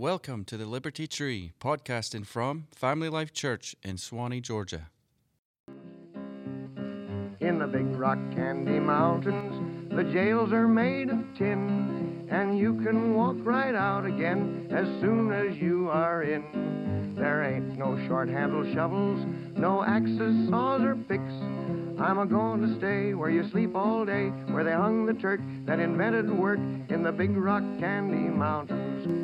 Welcome to the Liberty Tree, podcasting from Family Life Church in Suwanee, Georgia. In the big rock candy mountains, the jails are made of tin, and you can walk right out again as soon as you are in. There ain't no short handled shovels, no axes, saws, or picks. I'm a going to stay where you sleep all day, where they hung the Turk that invented work in the big rock candy mountains.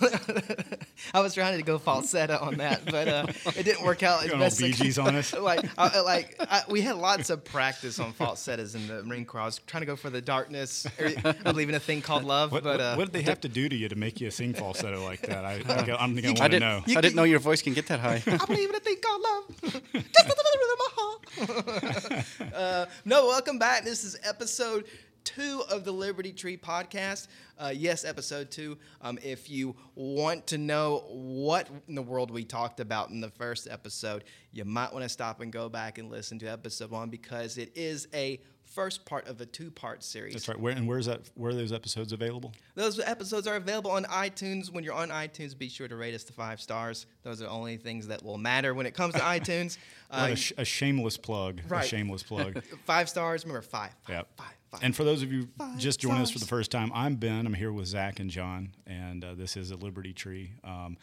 I was trying to go falsetto on that, but uh, it didn't work out as Going all best. I Bee Gees on us. like, I, like I, we had lots of practice on falsettos in the Marine Corps. I was trying to go for the darkness. I believe in a thing called love, What, but what, uh, what did they have to do to you to make you sing falsetto like that? I, I, I'm thinking I I want to didn't, know. I didn't know your voice can get that high. I believe in a thing called love. Just a little bit of my heart. uh, no, welcome back. This is episode two of the Liberty Tree podcast. Uh, yes, episode two. Um, if you want to know what in the world we talked about in the first episode, you might want to stop and go back and listen to episode one because it is a first part of a two-part series. That's right. Where and where's that? Where are those episodes available? Those episodes are available on iTunes. When you're on iTunes, be sure to rate us the five stars. Those are the only things that will matter when it comes to iTunes. Uh, a, sh- a shameless plug. right. A shameless plug. five stars. Remember five. Five. Yep. Five. Five. And for those of you Five just joining us for the first time, I'm Ben. I'm here with Zach and John, and uh, this is a Liberty Tree. Um,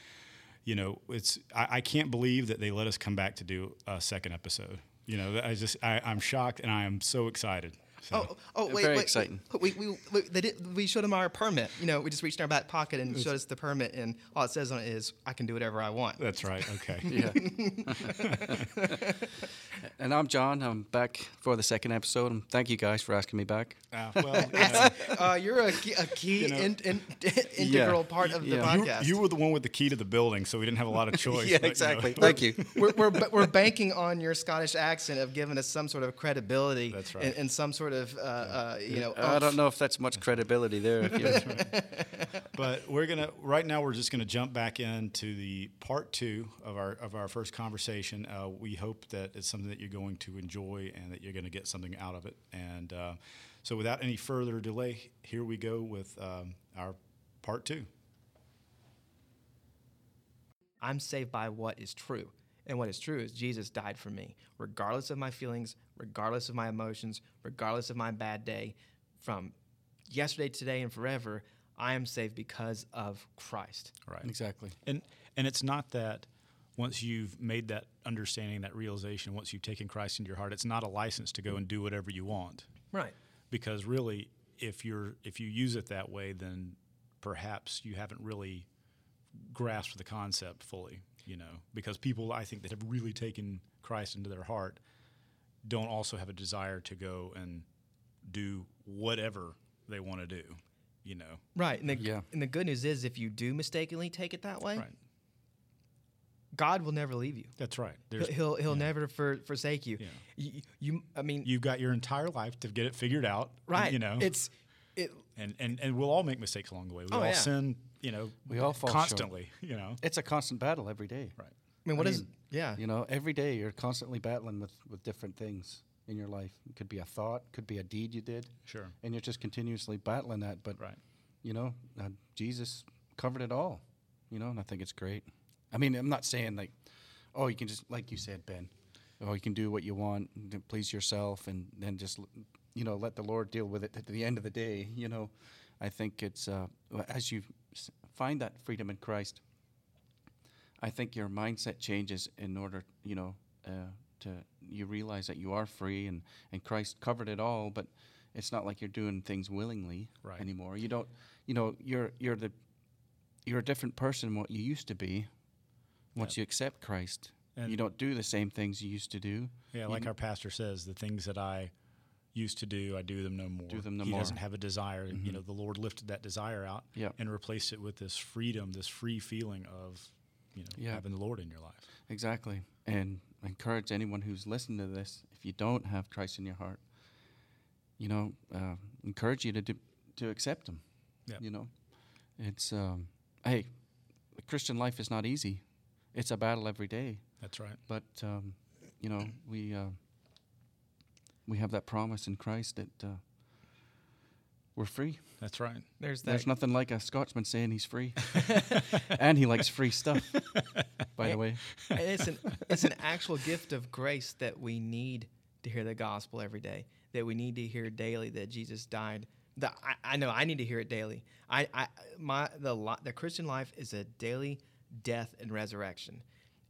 you know, it's I, I can't believe that they let us come back to do a second episode. You know, I just I, I'm shocked and I am so excited. So, Oh, oh, wait, Very wait, exciting. We, we, we, they did, we showed them our permit. You know, we just reached in our back pocket and showed us the permit, and all it says on it is, "I can do whatever I want." That's right. Okay. yeah. and I'm John. I'm back for the second episode. And thank you guys for asking me back. Uh, well, you know, Uh, you're a key, a key You know- in, in, integral part of the Yeah. you, podcast. you were the one with the key to the building, so we didn't have a lot of choice. yeah, but, you know. exactly. Thank you. we're, we're, we're banking on your Scottish accent of giving us some sort of credibility That's right. and, and some sort of, uh, uh, you know, I don't know if that's much credibility there. If you, But we're gonna right now. We're just gonna jump back into the part two of our of our first conversation. Uh, we hope that it's something that you're going to enjoy and that you're going to get something out of it. And uh, so, without any further delay, here we go with um, our part two. I'm saved by what is true. And what is true is Jesus died for me, regardless of my feelings, regardless of my emotions, regardless of my bad day, from yesterday, today, and forever. I am saved because of Christ. Right. exactly. And and it's not that once you've made that understanding, that realization, once you've taken Christ into your heart, it's not a license to go and do whatever you want. Right. because really if you're if you use it that way then perhaps you haven't really grasped the concept fully you know because people i think that have really taken christ into their heart don't also have a desire to go and do whatever they want to do you know Right. And the, Yeah. and the good news is, if you do mistakenly take it that way, right God will never leave you. that's right He'll there's he'll, he'll never for, forsake you. Yeah. you. You, I mean, you've got your entire life to get it figured out right? you know it's it. and, and and we'll all make mistakes along the way we Oh, all yeah. sin you know We all fall short. constantly you know It's a constant battle every day. right I mean, what I is? mean, Yeah. You know, every day you're constantly battling with, with different things in your life. It could be a thought, could be a deed you did, sure and you're just continuously battling that. But right you know, uh, Jesus covered it all. You know, and I think it's great. I mean, I'm not saying like, oh, you can just like you said, Ben. Oh, you can do what you want, please yourself, and then just you know let the Lord deal with it at the end of the day. You know, I think it's uh, as you find that freedom in Christ. I think your mindset changes in order, you know, uh, to you realize that you are free and and Christ covered it all, but it's not like you're doing things willingly Right. anymore. You don't, you know, you're you're the you're a different person than what you used to be. Once you accept Christ, you don't do the same things you used to do. Yeah, like n- our pastor says, the things that I used to do, I do them no more. Do them no he more. doesn't have a desire. You Mhm. know, the Lord lifted that desire out Yeah. and replaced it with this freedom, this free feeling of, you know, Yeah. having the Lord in your life. Exactly. And I encourage anyone who's listening to this, if you don't have Christ in your heart, you know, uh, encourage you to do, to accept Him. Yeah. You know, it's um, hey, the Christian life is not easy. It's a battle every day. That's right. But um, you know, we uh, we have that promise in Christ that uh, we're free. That's right. There's that. There's nothing like a Scotsman saying he's free, and he likes free stuff. By the way, and it's an it's an actual gift of grace that we need to hear the gospel every day. That we need to hear daily that Jesus died. That I, I know I need to hear it daily. I, I my the li- the Christian life is a daily death and resurrection,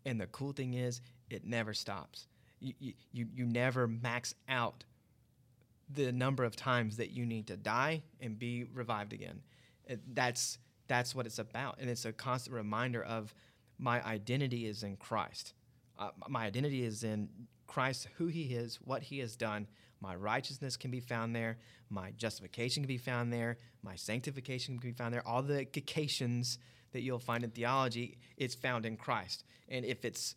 and the cool thing is it never stops. You you you, never max out the number of times that you need to die and be revived again. That's that's what it's about, and it's a constant reminder of my identity is in Christ. Uh, my identity is in Christ, who He is, what He has done. My righteousness can be found there. My justification can be found there. My sanctification can be found there. All the occasions that you'll find in theology, it's found in Christ. And if it's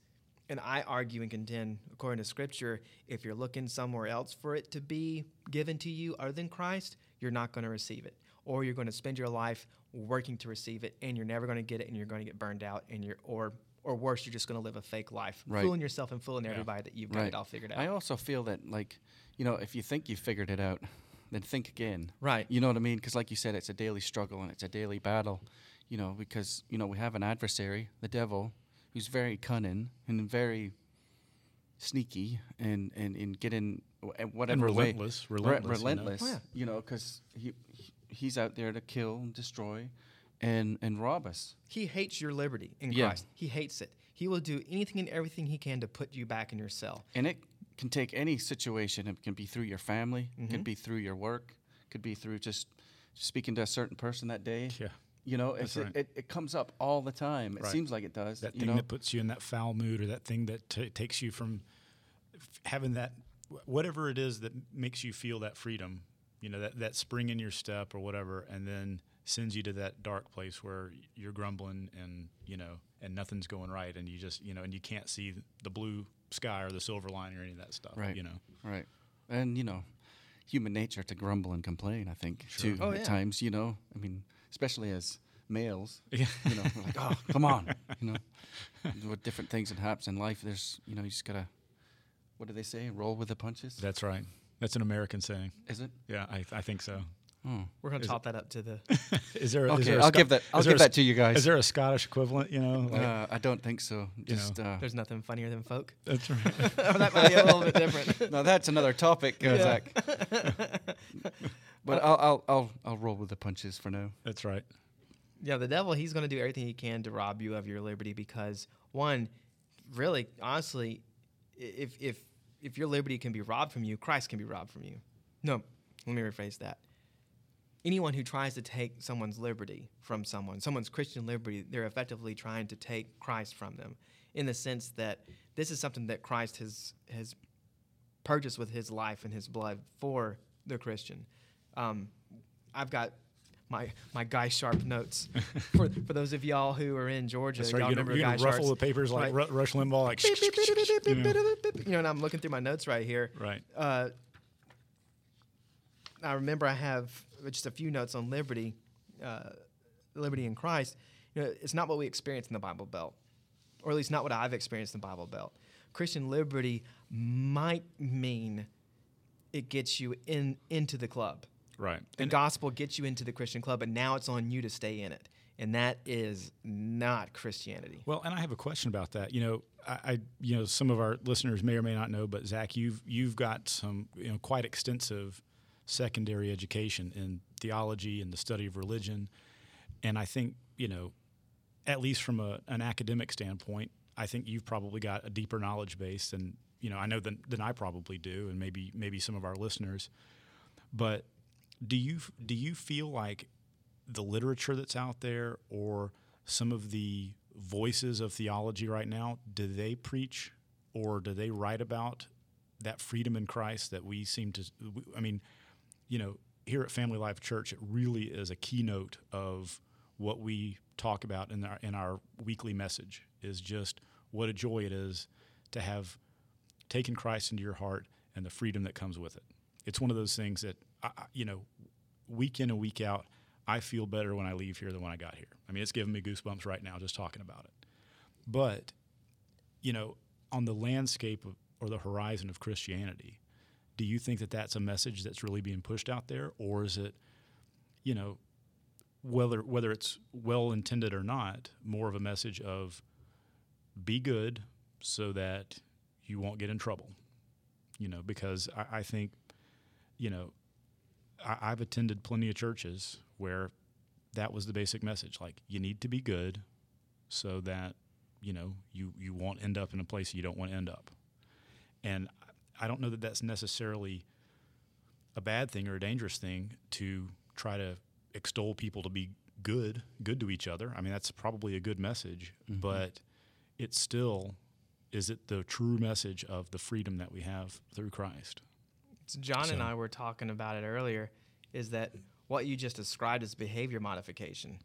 and I argue and contend, according to Scripture, if you're looking somewhere else for it to be given to you other than Christ, you're not going to receive it. Or you're going to spend your life working to receive it, and you're never going to get it, and you're going to get burned out, and you're or or worse, you're just going to live a fake life, Right. fooling yourself and fooling everybody that you've got right. it all figured out. I also feel that like, you know, if you think you figured it out, then think again. Right. You know what I mean? Because like you said, it's a daily struggle and it's a daily battle. You know, because you know we have an adversary, the devil, who's very cunning and very sneaky and and in getting wh- whatever way- relentless, Re- relentless, you know? relentless. Oh, yeah. You know, because he, he he's out there to kill and destroy, and and rob us. he hates your liberty in Yeah. Christ. He hates it. He will do anything and everything he can to put you back in your cell. And it can take any situation. It can be through your family, Mm-hmm. could be through your work, could be through just speaking to a certain person that day. Yeah. You know, it's, right. it, it, it comes up all the time. It Right. seems like it does. That you thing know? that puts you in that foul mood, or that thing that t- takes you from f- having that, whatever it is that makes you feel that freedom, you know, that, that spring in your step or whatever, and then sends you to that dark place where you're grumbling and, you know, and nothing's going right. And you just, you know, and you can't see the blue sky or the silver line or any of that stuff, Right. you know. Right. And, you know, human nature to grumble and complain, I think, too, Oh, at yeah. times, you know. I mean, especially as males, Yeah. you know, we're like, oh, come on. You know, with different things that happens in life, there's, you know, you just got to, what do they say? Roll with the punches? That's right. That's an American saying. Is it? Yeah, I, I think so. Oh. We're going to Is top that up to the. Is there? is Okay, there a I'll Sco- give that- I'll give a that to you guys. Is there a Scottish equivalent? You know, like, Uh, I don't think so. Just, uh, There's nothing funnier than folk. that's right. or that might be a little bit different. no, that's another topic, uh, Yeah. Zach. But oh. I'll, I'll, I'll, I'll roll with the punches for now. That's right. Yeah, the devil, he's going to do everything he can to rob you of your liberty because, one, really, honestly, if, if, if your liberty can be robbed from you, Christ can be robbed from you. No, let me rephrase that. Anyone who tries to take someone's liberty from someone, someone's Christian liberty, they're effectively trying to take Christ from them in the sense that this is something that Christ has, has purchased with his life and his blood for the Christian. Um, I've got my my guy sharp notes for for those of y'all who are in Georgia. That's y'all right. You're remember guy ruffle sharps, the papers like right? Rush Limbaugh, like Beep, beep, beep, beep, beep, you know. You know, and I'm looking through my notes right here. right. Uh, I remember I have just a few notes on liberty, uh, liberty in Christ. You know, it's not what we experience in the Bible Belt, or at least not what I've experienced in the Bible Belt. Christian liberty might mean it gets you in into the club. Right. The And gospel gets you into the Christian club, and now it's on you to stay in it. And that is not Christianity. well, and I have a question about that. You know, I, I, you know, some of our listeners may or may not know, but Zach, you've you've got some, you know, quite extensive secondary education in theology and the study of religion, and I think, you know, at least from a, an academic standpoint, I think you've probably got a deeper knowledge base than you know I know than, than I probably do, and maybe maybe some of our listeners. But do you do you feel like the literature that's out there, or some of the voices of theology right now, do they preach or do they write about that freedom in Christ that we seem to? I mean, you know, here at Family Life Church, it really is a keynote of what we talk about in our in our weekly message. Is just what a joy it is to have taken Christ into your heart and the freedom that comes with it. It's one of those things that I, you know, week in and week out, I feel better when I leave here than when I got here. I mean, it's giving me goosebumps right now just talking about it. But, you know, on the landscape of, or the horizon of Christianity, do you think that that's a message that's really being pushed out there, or is it, you know, whether whether it's well intended or not, more of a message of be good so that you won't get in trouble, you know, because I, I think, you know, I, I've attended plenty of churches where that was the basic message, like you need to be good so that you know you you won't end up in a place you don't want to end up. And i don't know that that's necessarily a bad thing or a dangerous thing to try to extol people to be good good to each other. I mean that's probably a good message mm-hmm. but it still is it the true message of the freedom that we have through christ So John and I were talking about it earlier. Is that what you just described as behavior modification?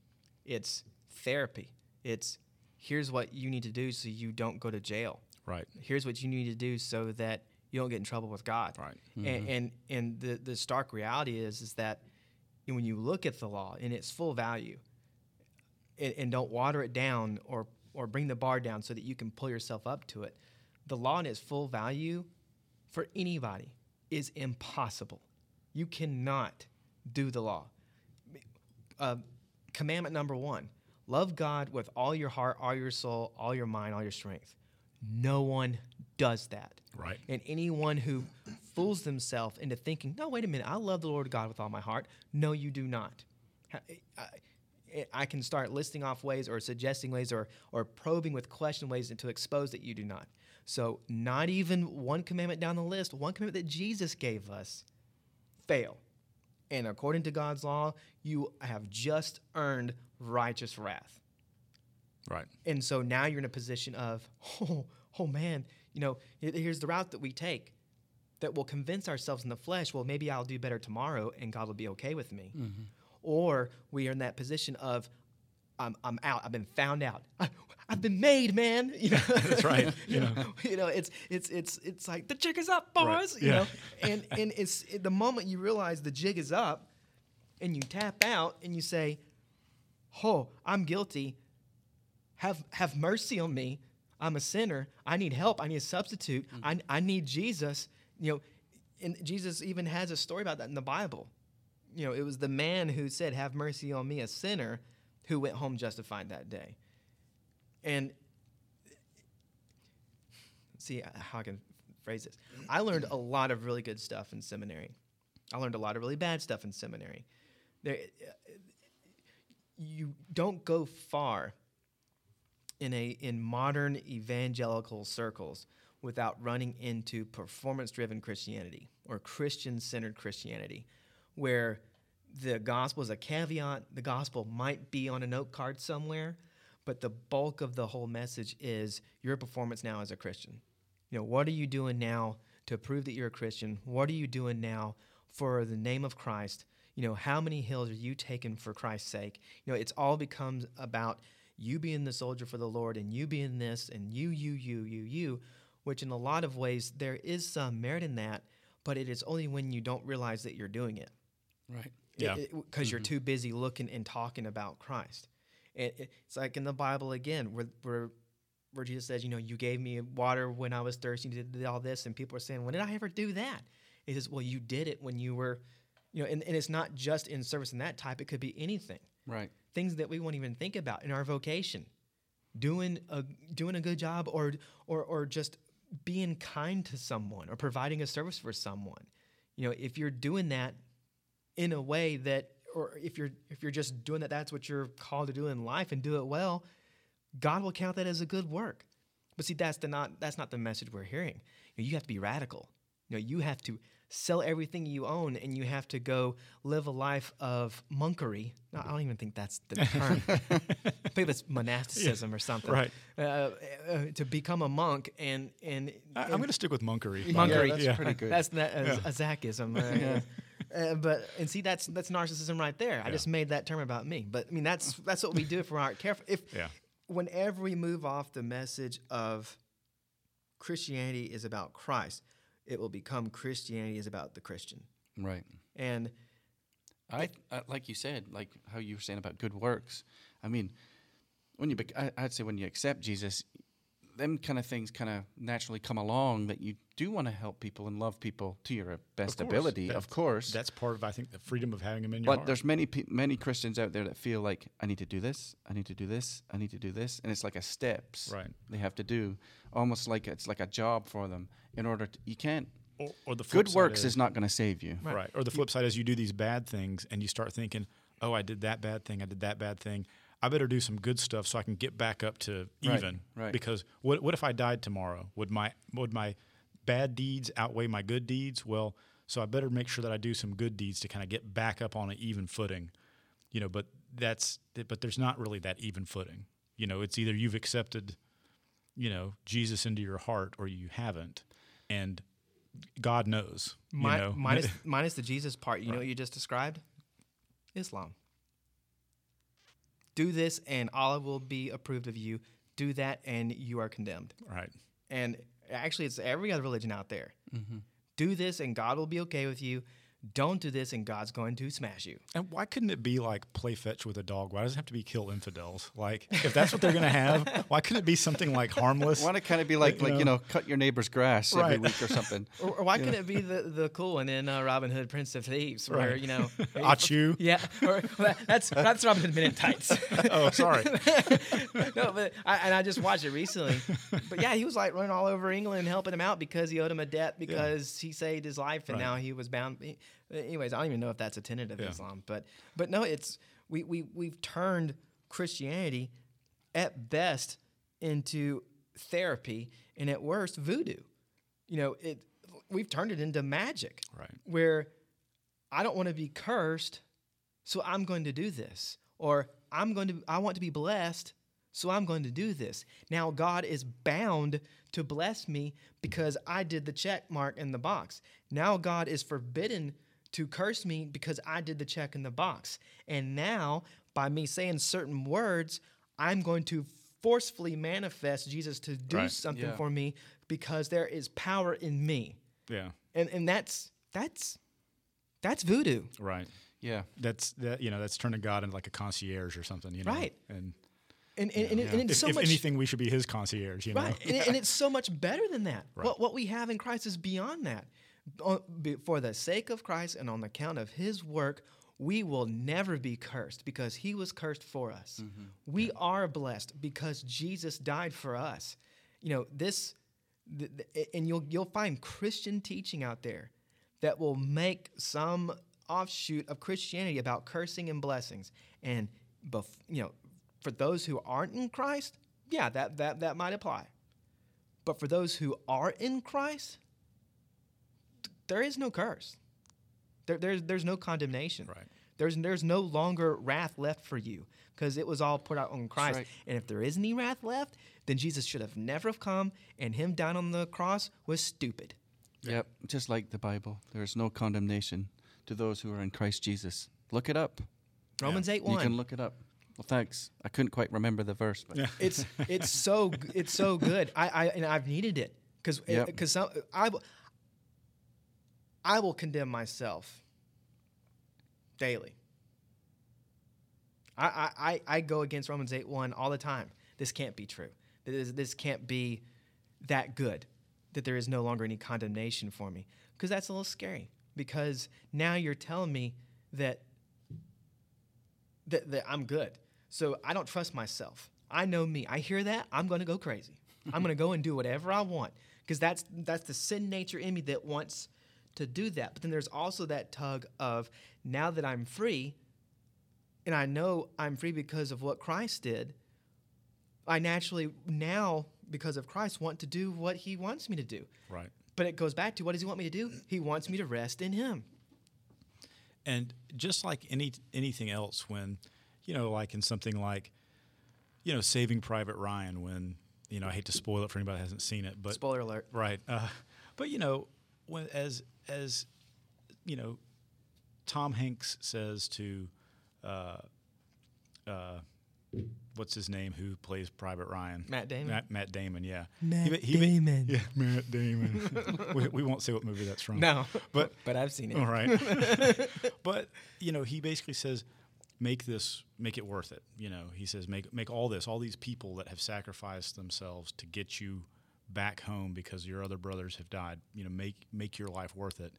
It's therapy. It's here's what you need to do so you don't go to jail. right Here's what you need to do so that you don't get in trouble with God. Right. And mm-hmm. and, and the, the stark reality is is that when you look at the law in its full value, and, and don't water it down or or bring the bar down so that you can pull yourself up to it, the law in its full value for anybody is impossible. You cannot do the law. Uh, commandment number one love God with all your heart, all your soul, all your mind, all your strength. No one does that. Right. And anyone who fools themselves into thinking, no, wait a minute, I love the Lord God with all my heart. No, you do not. Ha- I- can start listing off ways or suggesting ways or, or probing with question ways to expose that you do not. So, not even one commandment down the list, one commandment that Jesus gave us, fail. And according to God's law, you have just earned righteous wrath. right And so now you're in a position of, oh, oh man, you know, here's the route that we take that will convince ourselves in the flesh, well, maybe I'll do better tomorrow and God will be okay with me. Mm-hmm. Or we are in that position of, I'm, I'm out. I've been found out. I, I've been made, man. You know, That's right. you know, you know, it's it's it's it's like the jig is up, Right. boys. You Yeah. know, and and it's the moment you realize the jig is up, and you tap out and you say, "Oh, I'm guilty. Have have mercy on me. I'm a sinner. I need help. I need a substitute. Mm. I I need Jesus." You know, and Jesus even has a story about that in the Bible. You know, it was the man who said, "Have mercy on me, a sinner," who went home justified that day. And see how I can phrase this. I learned a lot of really good stuff in seminary. I learned a lot of really bad stuff in seminary. There, you don't go far in a in modern evangelical circles without running into performance-driven Christianity or Christian-centered Christianity, where the gospel is a caveat. The gospel might be on a note card somewhere, but the bulk of the whole message is your performance now as a Christian. You know, what are you doing now to prove that you're a Christian? What are you doing now for the name of Christ? You know, how many hills are you taking for Christ's sake? You know, it's all becomes about you being the soldier for the Lord and you being this and you, you, you, you, you, which in a lot of ways there is some merit in that, but it is only when you don't realize that you're doing it Right. Yeah. because you're mm-hmm. too busy looking and talking about Christ. It, it- it's like in the Bible again, where, where where Jesus says, you know, you gave me water when I was thirsty, you did, did all this, and people are saying, when did I ever do that? He says, well, you did it when you were, you know, and, and it's not just in service in that type; it could be anything, Right. things that we won't even think about in our vocation, doing a doing a good job, or or or just being kind to someone, or providing a service for someone. You know, if you're doing that in a way that or if you're if you're just doing that that's what you're called to do in life and do it well god will count that as a good work. But see that's the not that's not the message we're hearing. You, know, you have to be radical. You know you have to sell everything you own and you have to go live a life of monkery. No, i don't even think that's the term. I think that's monasticism or something. Right. uh, uh, to become a monk and and, I, and i'm going to stick with monkery. Monkery. Yeah, that's pretty good. that's that a, a Zachism. Uh. But and see that's that's narcissism right there. I just made that term about me. But I mean that's that's what we do if we aren't careful. If Yeah. whenever we move off the message of Christianity is about Christ, it will become Christianity is about the Christian. Right. And I, I like you said, like how you were saying about good works. I mean, when you, I'd say when you accept Jesus, them kind of things kind of naturally come along that you do want to help people and love people to your best course. ability, That- of course. That's part of I think the freedom of having them in your but heart. there's many many Christians out there that feel like I need to do this, I need to do this, I need to do this, and it's like a steps Right. they have to do, almost like it's like a job for them. In order to, you can't. or, or the flip Good works is not going to save you. right. Or the flip side is you do these bad things and you start thinking, oh, I did that bad thing, I did that bad thing. I better do some good stuff so I can get back up to even. right. right. Because what what if I died tomorrow? Would my would my bad deeds outweigh my good deeds? Well, so I better make sure that I do some good deeds to kind of get back up on an even footing. You know, but that's but there's not really that even footing. You know, it's either you've accepted, you know, Jesus into your heart or you haven't. And God knows. You know? minus, minus the Jesus part, you know what you just described? Islam. Do this and Allah will be approved of you. Do that and you are condemned. right. And actually, it's every other religion out there. Mm-hmm. Do this and God will be okay with you. Don't do this and God's going to smash you. And why couldn't it be like play fetch with a dog? Why does it have to be kill infidels? Like, if that's what they're going to have, why couldn't it be something like harmless? Want to kind of be like You like you know. know cut your neighbor's grass every week or something. Or, or why couldn't it be the, the cool one in uh, Robin Hood, Prince of Thieves, where, Right. you know. Ahchoo. Yeah, or, well, that's that's Robin Hood Men in Tights. Oh, sorry. no, but I, and I just watched it recently. But yeah, he was like running all over England helping him out because he owed him a debt because he saved his life and Right. now he was bound. he- anyways, I don't even know if that's a tenet of Yeah. Islam, but but no, it's we we we've turned Christianity at best into therapy and at worst voodoo. You know, it we've turned it into magic. Right. Where I don't want to be cursed, so I'm going to do this. Or I'm going to I want to be blessed, so I'm going to do this. Now God is bound to bless me because I did the check mark in the box. Now God is forbidden to curse me because I did the check in the box. And now by me saying certain words, I'm going to forcefully manifest Jesus to do Right. something Yeah. for me because there is power in me. Yeah. And and that's that's that's voodoo. Right. Yeah. That's that. You know, that's turning God into like a concierge or something. You know. Right. And And and, and, it- and it's if, so if much anything, we should be His concierge. You know. right, and, and it's so much better than that. Right. What what we have in Christ is beyond that. For the sake of Christ and on account of His work, we will never be cursed because He was cursed for us. Mm-hmm. We are blessed because Jesus died for us. You know this, th- th- and you'll you'll find Christian teaching out there that will make some offshoot of Christianity about cursing and blessings. And bef- you know, for those who aren't in Christ, yeah, that that that might apply. But for those who are in Christ, there is no curse. There, there's there's no condemnation. Right. There's there's no longer wrath left for you because it was all put out on Christ. right. And if there is any wrath left, then Jesus should have never have come, and him down on the cross was stupid. Yep. Just like the Bible, there is no condemnation to those who are in Christ Jesus. Look it up. Romans eight one. You can look it up. Well, thanks. I couldn't quite remember the verse, but Yeah. it's it's so it's so good. I, I and I've needed it because Yep. Uh, because I will I will condemn myself daily. I, I, I, go against Romans 8 1 all the time. This can't be true. This, this can't be that good that there is no longer any condemnation for me. Because that's a little scary. Because now you're telling me that that, that I'm good. So I don't trust myself. I know me. I hear that, I'm going to go crazy. I'm going to go and do whatever I want because that's that's the sin nature in me that wants to do that. But then there's also that tug of now that I'm free and I know I'm free because of what Christ did, I naturally now because of Christ want to do what he wants me to do. Right. But it goes back to what does he want me to do? He wants me to rest in him. And just like any anything else, when you know, like in something like, you know, Saving Private Ryan, when you know, I hate to spoil it for anybody that hasn't seen it, but Spoiler alert. right. Uh, but you know, when as as you know, Tom Hanks says to, uh, uh, what's his name, who plays Private Ryan? Matt Damon? Matt, Matt Damon, yeah. Matt ma- ma- Damon. yeah, Matt Damon. we, we won't say what movie that's from. No, but but I've seen it. all right. but you know, he basically says, make this make it worth it. You know, he says make make all this, all these people that have sacrificed themselves to get you back home because your other brothers have died. You know, make make your life worth it.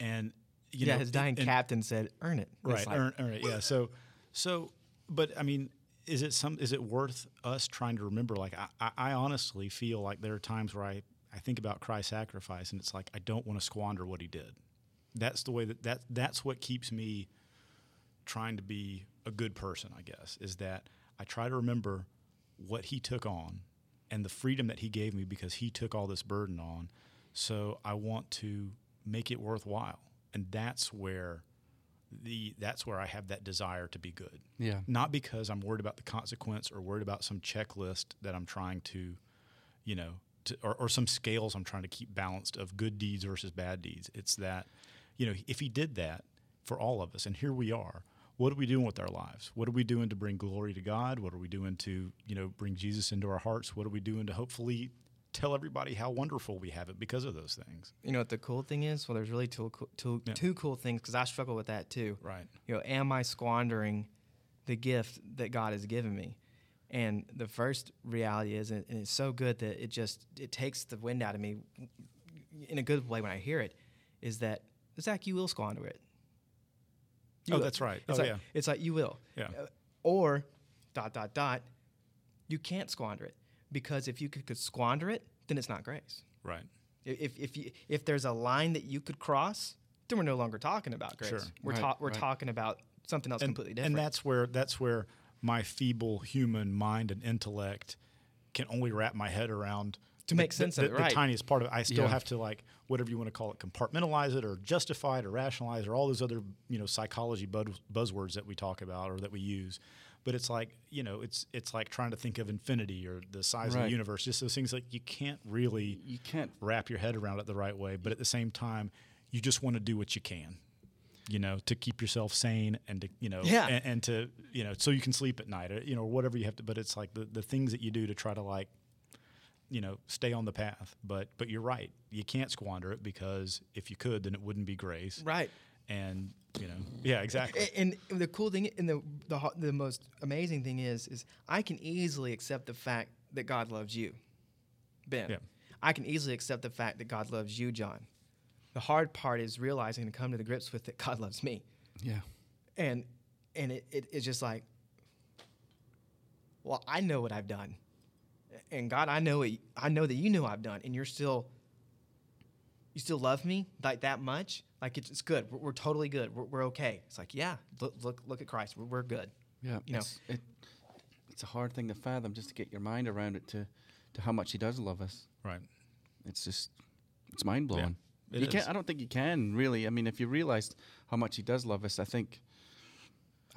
And you yeah, know, his dying and- captain said, "Earn it." Right like, earn, earn it yeah so so but i mean is it some is it worth us trying to remember like I, I, I honestly feel like there are times where i i think about christ's sacrifice and it's like i don't want to squander what he did that's the way that, that that's what keeps me trying to be a good person i guess is that i try to remember what he took on and the freedom that he gave me because he took all this burden on so i want to make it worthwhile and that's where the that's where I have that desire to be good. Yeah. Not because I'm worried about the consequence or worried about some checklist that I'm trying to, you know, to, or, or some scales I'm trying to keep balanced of good deeds versus bad deeds. It's that, you know, if he did that for all of us, and here we are, what are we doing with our lives? What are we doing to bring glory to God? What are we doing to, you know, bring Jesus into our hearts? What are we doing to hopefully tell everybody how wonderful we have it because of those things? You know what the cool thing is? Well, there's really two two, Yeah. two cool things because I struggle with that too. Right. You know, am I squandering the gift that God has given me? And the first reality is, and it's so good that it just it takes the wind out of me in a good way when I hear it, is that Zach, you will squander it. You Oh, will. that's right. It's Oh, like, yeah. It's like you will. Yeah. Uh, or dot dot dot, you can't squander it because if you could, could squander it, then it's not grace. Right. If if you, if there's a line that you could cross, then we're no longer talking about grace. Sure. We're Right, ta- we're right. talking about something else and, completely different. And that's where that's where my feeble human mind and intellect can only wrap my head around To the- make sense the, of it, the right. tiniest part of it. I still Yeah. have to like whatever you want to call it, compartmentalize it or justify it or rationalize or all those other you know psychology buzz, buzzwords that we talk about or that we use. But it's like you know it's it's like trying to think of infinity or the size of the universe. Just those things like you can't really You can't wrap your head around it the right way. But at the same time, you just want to do what you can, you know, to keep yourself sane and to, you know, Yeah. and, and to, you know, so you can sleep at night or, you know, whatever you have to, but it's like the, the things that you do to try to like, you know, stay on the path. But, but you're right. You can't squander it because if you could, then it wouldn't be grace. right. And, you know, yeah, exactly. A- And the cool thing, and the, the the most amazing thing is, is I can easily accept the fact that God loves you, Ben. Yeah. I can easily accept the fact that God loves you, John. The hard part is realizing and come to the grips with that God loves me, Yeah. and and it, it it's just like, well, I know what I've done, and God, I know it. I know that you know I've done, and you're still. You still love me like that much? Like it's, it's good. We're, we're totally good. We're, we're okay. It's like yeah, look look look at Christ. We're, we're good. Yeah. You know. it's, it, it's a hard thing to fathom just to get your mind around it to, to how much he does love us. right. It's just, it's mind blowing. it you is. can't. I don't think you can really. I mean, if you realized how much he does love us, I think.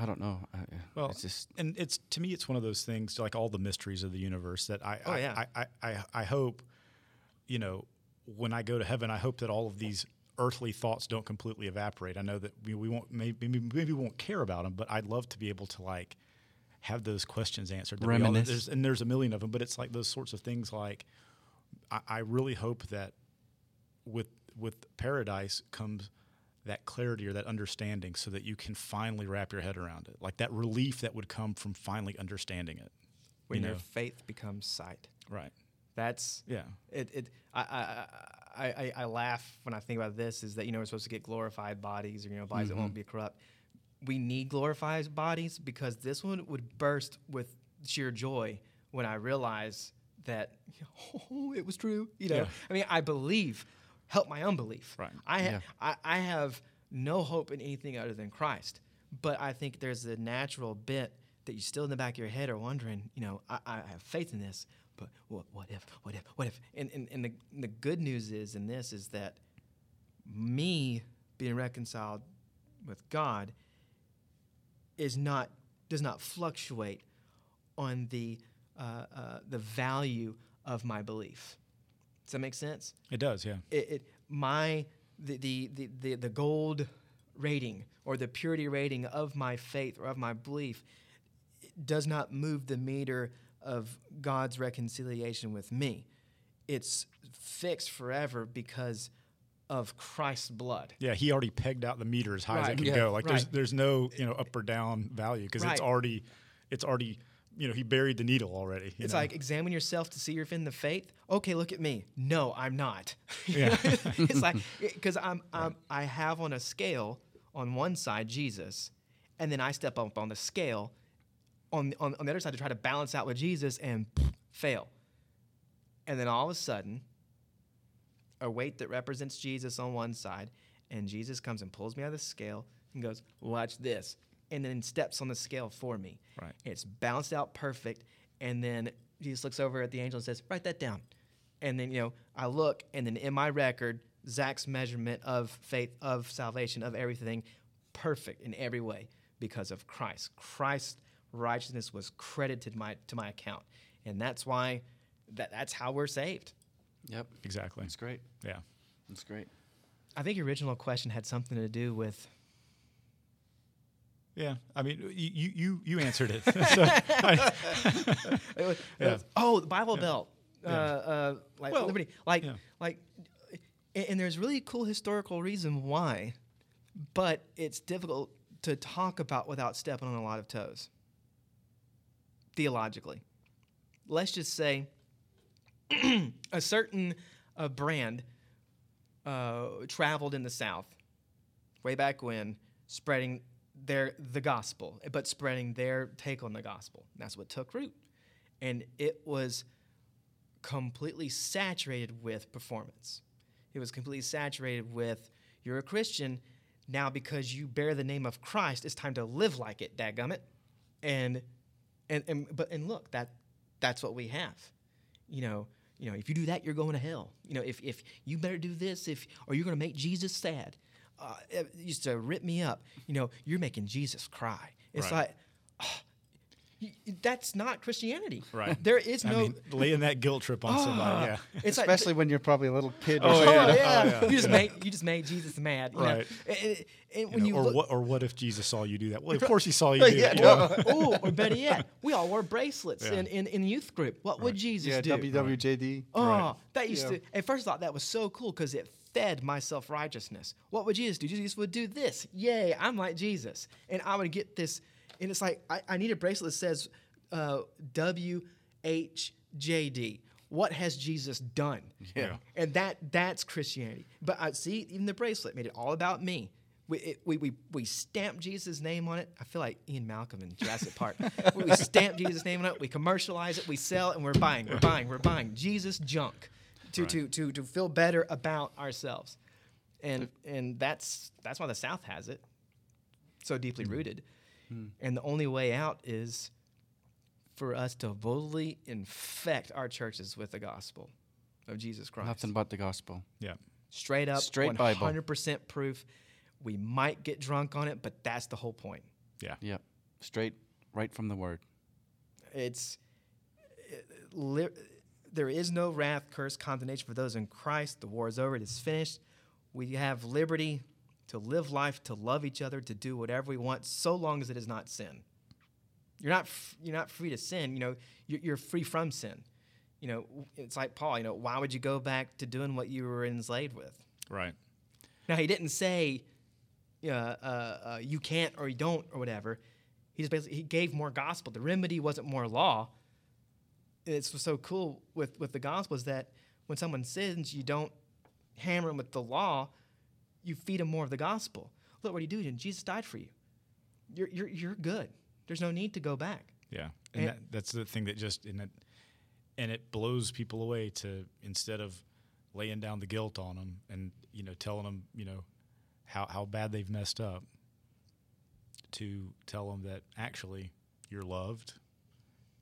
I don't know. I, Well, it's just and it's to me, it's one of those things like all the mysteries of the universe that I, Oh, I, yeah. I, I, I, hope, you know, when I go to heaven, I hope that all of these earthly thoughts don't completely evaporate. I know that we, we won't maybe maybe we won't care about them, but I'd love to be able to like have those questions answered. all- there's, and there's a million of them, but it's like those sorts of things. Like I, I really hope that with with paradise comes that clarity or that understanding so that you can finally wrap your head around it like that relief that would come from finally understanding it When you your faith becomes sight. right That's yeah it. it I, I, I, I, laugh when I think about this. Is that you know we're supposed to get glorified bodies or you know bodies that won't mm-hmm. be corrupt. We need glorified bodies because this one would burst with sheer joy when I realize that oh it was true. You know Yeah. I mean I believe. Help my unbelief. Right. I, ha- Yeah. I I have no hope in anything other than Christ. But I think there's a natural bit that you still in the back of your head are wondering, you know, I, I have faith in this, but what, what if, what if, what if? And, and, and the, the good news is in this is that me being reconciled with God is not does not fluctuate on the uh, uh, the value of my belief. Does that make sense? it does yeah it, it my the, the the the gold rating or the purity rating of my faith or of my belief does not move the meter of God's reconciliation with me. It's fixed forever because of Christ's blood. Yeah, he already pegged out the meter as high as it can Yeah. go. Like there's there's no you know up or down value because Right. it's already it's already you know he buried the needle already. you It's know? like examine yourself to see if you're in the faith. Okay, look at me. No, I'm not. Yeah. it's like because I'm, I'm I have on a scale on one side Jesus, and then I step up on the scale on on, on the other side to try to balance out with Jesus and fail. And then all of a sudden, a weight that represents Jesus on one side, and Jesus comes and pulls me out of the scale and goes, "Watch this," and then steps on the scale for me. Right. It's balanced out perfect, and then Jesus looks over at the angel and says, "Write that down." And then you know I look, and then in my record, Zach's measurement of faith, of salvation, of everything, perfect in every way because of Christ. Christ's righteousness was credited my to my account, and that's why that that's how we're saved. Yep. exactly. That's great. Yeah. That's great. I think your original question had something to do with Yeah, I mean, you you you, answered it. So, I- Yeah. was- oh, the Bible Belt, uh, Yeah. uh, like Well, liberty, like, yeah. like, and, and there's really cool historical reason why, but it's difficult to talk about without stepping on a lot of toes. Theologically, let's just say a certain uh, brand uh, traveled in the South way back when, spreading their the gospel, but spreading their take on the gospel. That's what took root, and it was completely saturated with performance. It was completely saturated with you're a Christian now because you bear the name of Christ. It's time to live like it, dadgummit. And and and but and look that that's what we have. You know, you know, if you do that, you're going to hell. You know, if if you better do this, if or you're going to make Jesus sad. Uh, it used to rip me up. You know, you're making Jesus cry. It's Right. like. oh, y- y- that's not Christianity. Right. There is I no. mean, laying that guilt trip on somebody. Ah. Yeah. it's like- Especially when you're probably a little kid. Oh, something. Oh, yeah. yeah. Oh, yeah. You just made you just made Jesus mad. you know? Right. And, and- and You when know, you or look, what or what if Jesus saw you do that? Well, of course he saw you do Yeah, it. you know? oh, or better yet, we all wore bracelets Yeah. in, in, in youth group. What would Jesus Yeah, do? WWJD. Oh, ah, Right. that used Yeah. to. At first, I thought that was so cool because it fed my self righteousness. What would Jesus do? Jesus would do this. Yay, I'm like Jesus, and I would get this. And it's like I, I need a bracelet that says uh, WHJD. What has Jesus done? Yeah. and that that's Christianity. But I see even the bracelet made it all about me. We, it, we, we, we stamped Jesus' name on it. I feel like Ian Malcolm in Jurassic Park. we we stamp Jesus' name on it. We commercialize it. We sell it, and we're buying. We're buying. We're buying Jesus junk to, to, to, to feel better about ourselves. And and that's that's why the South has it so deeply hmm. rooted. Hmm. And the only way out is for us to boldly infect our churches with the gospel of Jesus Christ. Nothing but the gospel. Yeah. Straight up, Straight Bible. 100% proof. We might get drunk on it, but that's the whole point. Yeah. Yep. Straight right from the word. It's it- li- there is no wrath, curse, condemnation for those in Christ. The war is over; it is finished. We have liberty to live life, to love each other, to do whatever we want, so long as it is not sin. You're not you're not free to sin. You know, you're, you're free from sin. You know, it's like Paul. You know, why would you go back to doing what you were enslaved with? Right. Now he didn't say, uh, uh, uh, you can't or you don't or whatever. He just basically he gave more gospel. The remedy wasn't more law. It's so cool with with the gospel is that when someone sins, you don't hammer them with the law. You feed them more of the gospel. Look what did, and Jesus died for you. You're you're you're good. There's no need to go back. Yeah. And And- that, that's the thing that just and it and it blows people away to instead of laying down the guilt on them and you know telling them you know how how bad they've messed up to tell them that actually you're loved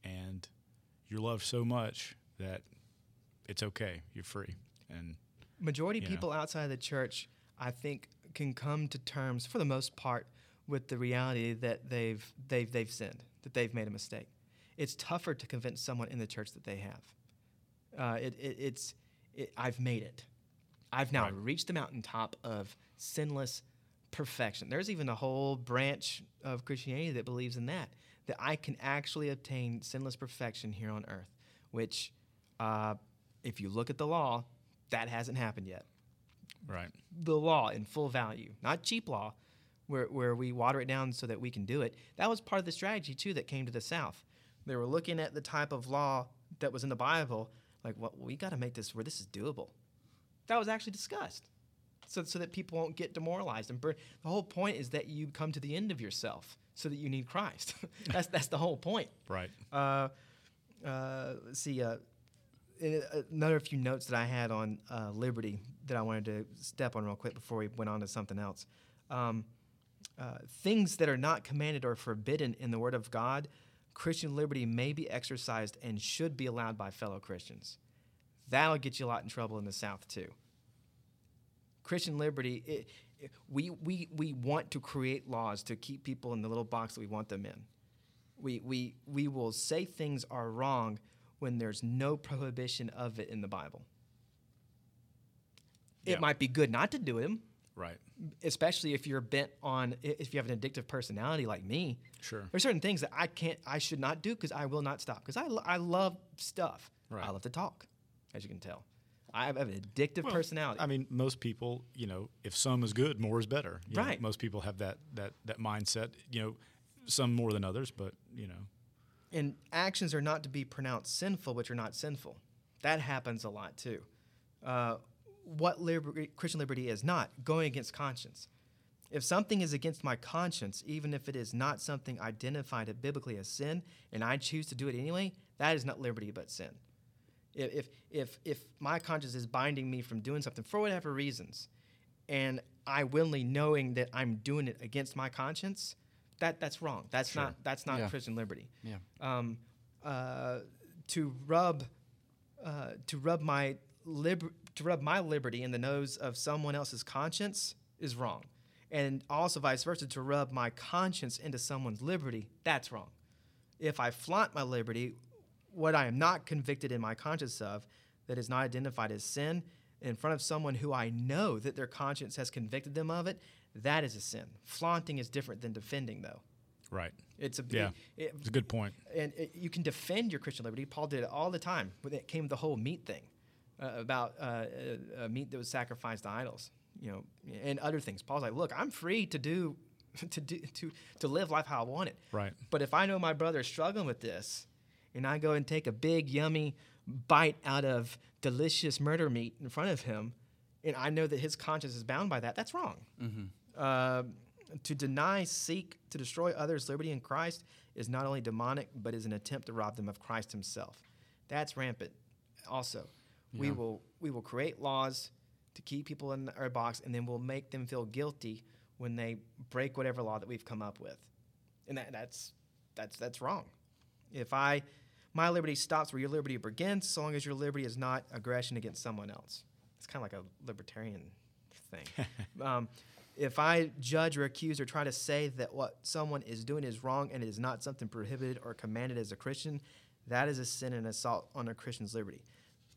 and you're loved so much that it's okay you're free and majority people outside of the church, I think, can come to terms for the most part with the reality that they've they've they've sinned, that they've made a mistake. It's tougher to convince someone in the church that they have. Uh, it, it, it's it, I've made it. I've now Right. reached the mountaintop of sinless perfection. There's even a whole branch of Christianity that believes in that, that I can actually obtain sinless perfection here on earth, which, uh, if you look at the law, that hasn't happened yet. Right. the law in full value, not cheap law, where, where we water it down so that we can do it. That was part of the strategy, too, that came to the South. They were looking at the type of law that was in the Bible, like, well, we got to make this where this is doable. That was actually discussed so, so that people won't get demoralized and burn. The whole point is that you come to the end of yourself so that you need Christ. that's, that's the whole point. Right. Uh, uh, let's see. Uh, uh, another few notes that I had on uh, liberty that I wanted to step on real quick before we went on to something else. Um, uh, things that are not commanded or forbidden in the Word of God, Christian liberty may be exercised and should be allowed by fellow Christians. That'll get you a lot in trouble in the South too. Christian liberty, it- we, we, we want to create laws to keep people in the little box that we want them in. We, we, we will say things are wrong when there's no prohibition of it in the Bible. It Yeah. might be good not to do them, Right. especially if you're bent on if you have an addictive personality like me. Sure. There's certain things that I can't, I should not do because I will not stop because I, I love stuff. Right. I love to talk, as you can tell. I have an addictive Well, personality. I mean, most people, you know, if some is good, more is better. You know, Right. most people have that that that mindset. You know, some more than others, but you know, and actions are not to be pronounced sinful, which are not sinful. That happens a lot too. Uh, what liber- Christian liberty is not going against conscience. If something is against my conscience, even if it is not something identified biblically as sin, and I choose to do it anyway, that is not liberty but sin. If, if, if, my conscience is binding me from doing something for whatever reasons, and I willingly knowing that I'm doing it against my conscience, that, that's wrong. That's not that's not Yeah. Christian liberty Yeah. um, uh, to rub uh, to rub my liber- to rub my liberty in the nose of someone else's conscience is wrong, and also vice versa to rub my conscience into someone's liberty that's wrong. If I flaunt my liberty, what I am not convicted in my conscience of, that is not identified as sin, in front of someone who I know that their conscience has convicted them of it, that is a sin. Flaunting is different than defending, though. right. It's a Yeah, it- it's a good point. and it, you can defend your Christian liberty. Paul did it all the time when it came to the whole meat thing uh, about uh, uh, uh, meat that was sacrificed to idols, you know, and other things. Paul's like, look, I'm free to do to do to to live life how I want it. Right. But if I know my brother is struggling with this, and I go and take a big yummy bite out of delicious murder meat in front of him, and I know that his conscience is bound by that, that's wrong. Uh, to deny, seek to destroy others' liberty in Christ is not only demonic, but is an attempt to rob them of Christ Himself. That's rampant. Also, we will we will create laws to keep people in our box, and then we'll make them feel guilty when they break whatever law that we've come up with, and that, that's that's that's wrong. If I my liberty stops where your liberty begins, so long as your liberty is not aggression against someone else. It's kind of like a libertarian thing. um, if I judge or accuse or try to say that what someone is doing is wrong and it is not something prohibited or commanded as a Christian, that is a sin and assault on a Christian's liberty.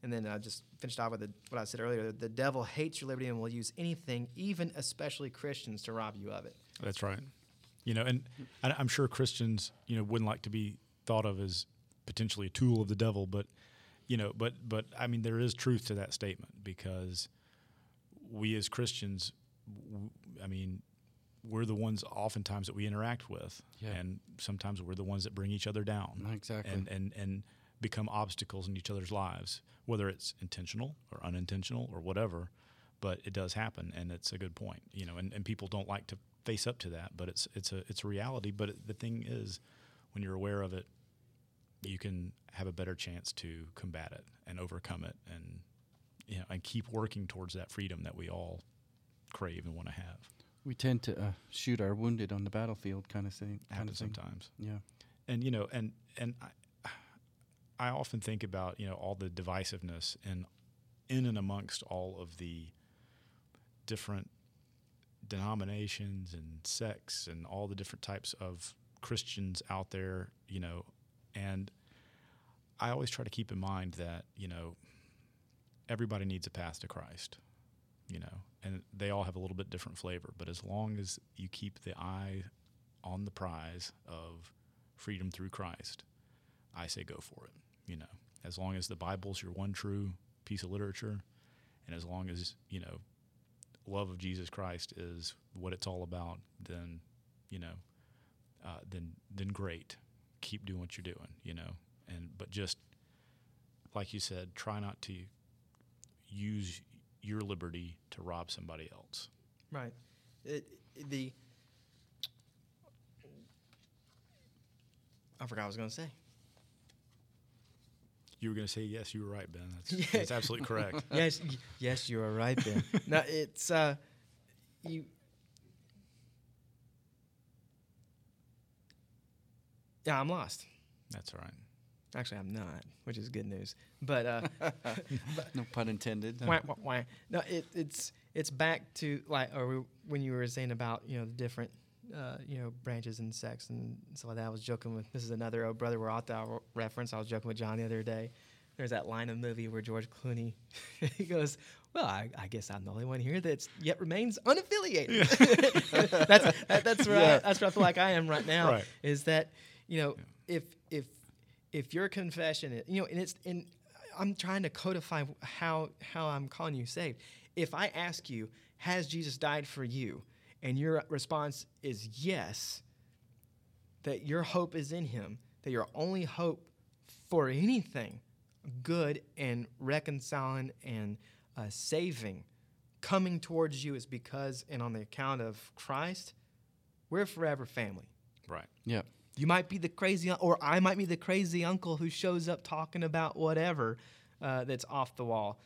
And then I just finished off with the, what I said earlier. The devil hates your liberty and will use anything, even especially Christians, to rob you of it. That's right. You know, and I'm sure Christians, you know, wouldn't like to be thought of as potentially a tool of the devil, but you know, but but I mean, there is truth to that statement because we as Christians, w- I mean, we're the ones oftentimes that we interact with, Yeah. and sometimes we're the ones that bring each other down, Exactly. and and and become obstacles in each other's lives, whether it's intentional or unintentional or whatever. But it does happen, and it's a good point, you know. And, and people don't like to face up to that, but it's it's a it's a reality. But it, the thing is, when you're aware of it, you can have a better chance to combat it and overcome it, and you know, and keep working towards that freedom that we all crave and want to have. We tend to uh, shoot our wounded on the battlefield, kind of thing. Kind Happens of sometimes. Yeah. and you know and and I, I often think about you know all the divisiveness and in and amongst all of the different denominations and sects and all the different types of Christians out there you know and I always try to keep in mind that you know everybody needs a path to Christ you know and they all have a little bit different flavor but as long as you keep the eye on the prize of freedom through Christ, I say go for it. You know, as long as the Bible's your one true piece of literature, and as long as you know love of Jesus Christ is what it's all about, then you know, uh, then then great, keep doing what you're doing, you know, and but just like you said, try not to use your liberty to rob somebody else. Right. It, the I forgot what I was going to say. You were going to say yes. You were right, Ben. That's, Yeah. that's absolutely correct. yes, yes, you are right, Ben. no, it's uh, you. Yeah, I'm lost. That's all right. Actually, I'm not, which is good news. But uh, No pun intended. wah. no, it, it's it's back to like, or we- when you were saying about you know the different uh, you know branches and sex and stuff like that. I was joking with this is another oh brother we're out there reference. I was joking with John the other day. There's that line in the movie where George Clooney he goes, "Well, I, I guess I'm the only one here that's yet remains unaffiliated." that's that, that's where Yeah. I, that's where I feel like I am right now. Right. Is that you know if if if your confession, is, you know, and it's and I'm trying to codify how how I'm calling you saved. If I ask you, has Jesus died for you, and your response is yes, that your hope is in Him, that your only hope for anything good and reconciling and uh, saving coming towards you is because and on the account of Christ, we're forever family. Right. Yeah. You might be the crazy, or I might be the crazy uncle who shows up talking about whatever uh, that's off the wall.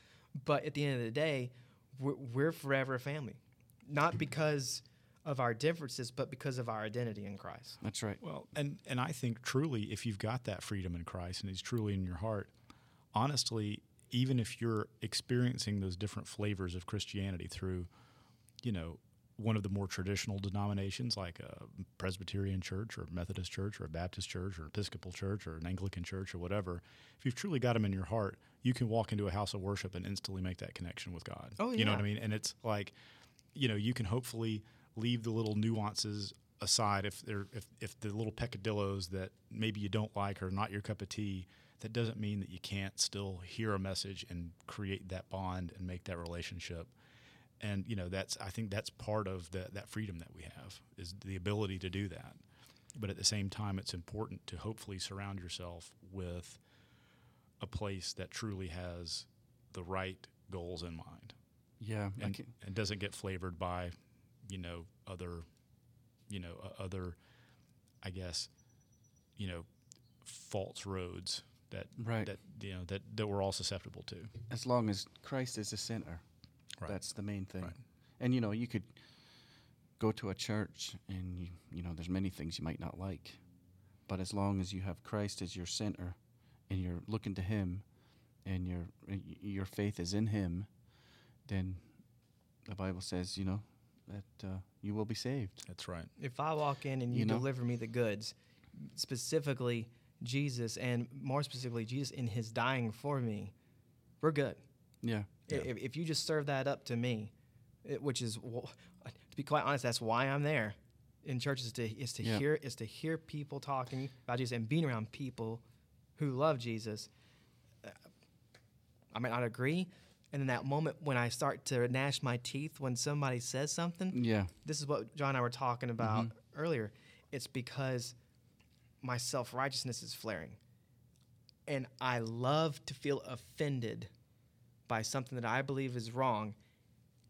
But at the end of the day, we're, we're forever a family, not because of our differences, but because of our identity in Christ. That's right. Well, and and I think truly, if you've got that freedom in Christ and He's truly in your heart, honestly, even if you're experiencing those different flavors of Christianity through, you know, one of the more traditional denominations like a Presbyterian church or a Methodist church or a Baptist church or Episcopal church or an Anglican church or whatever, if you've truly got them in your heart, you can walk into a house of worship and instantly make that connection with God. Oh, yeah. You know what. I mean? And it's like, you know, you can hopefully leave the little nuances aside if they're if, if the little peccadillos that maybe you don't like or not your cup of tea that doesn't mean that you can't still hear a message and create that bond and make that relationship and you know that's i think that's part of the, that freedom that we have is the ability to do that but at the same time it's important to hopefully surround yourself with a place that truly has the right goals in mind Yeah. And, and doesn't get flavored by you know other you know uh, other i guess you know false roads that Right. that you know that that we're all susceptible to as long as Christ is the center. Right. That's the main thing. Right. And you know, you could go to a church and you, you know, there's many things you might not like. But as long as you have Christ as your center and you're looking to him and your your faith is in him, then the Bible says, you know, that uh, you will be saved. that's right If I walk in and you, You know? deliver me the goods, specifically Jesus, and more specifically Jesus in His dying for me, we're good. Yeah. I- If, if you just serve that up to me, it, which is to be quite honest, that's why I'm there in church is to is to Yeah. hear is to hear people talking about Jesus and being around people who love Jesus. Uh, I might not agree, and in that moment when I start to gnash my teeth when somebody says something, Yeah. this is what John and I were talking about earlier. It's because my self righteousness is flaring. And I love to feel offended by something that I believe is wrong.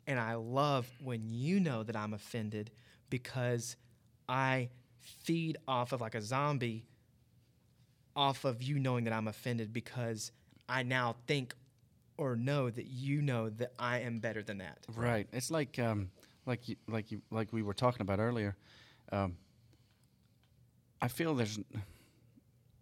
And I love when you know that I'm offended because I feed off of like a zombie off of you knowing that I'm offended because I now think or know that you know that I am better than that. Right. It's like um, like you, like you, like we were talking about earlier. Um, I feel there's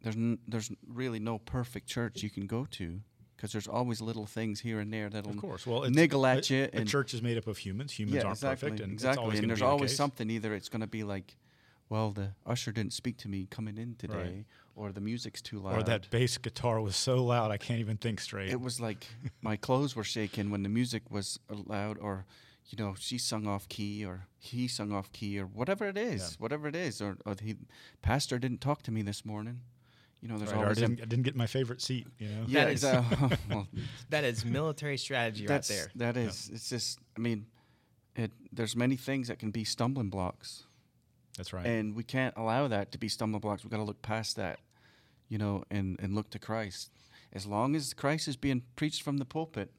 there's n- there's really no perfect church you can go to because there's always little things here and there that'll Of course. Well, niggle at you. A and church is made up of humans. Humans yeah, aren't exactly, perfect, and exactly. And there's be the always case. something. Either it's going to be like, well, the usher didn't speak to me coming in today, or the music's too loud, or that bass guitar was so loud I can't even think straight. it was like my clothes were shaking when the music was uh, loud, or you know she sung off key, or he sung off key, or whatever it is, Yeah. whatever it is, or, or he pastor didn't talk to me this morning. You know, there's Right, or I didn't, I didn't get my favorite seat. You know. yeah, That is- exactly. well, That is military strategy right there. that is. It's just. I mean, it there's many things that can be stumbling blocks, That's right. and we can't allow that to be stumbling blocks. We've got to look past that, you know, and and look to Christ. As long as Christ is being preached from the pulpit,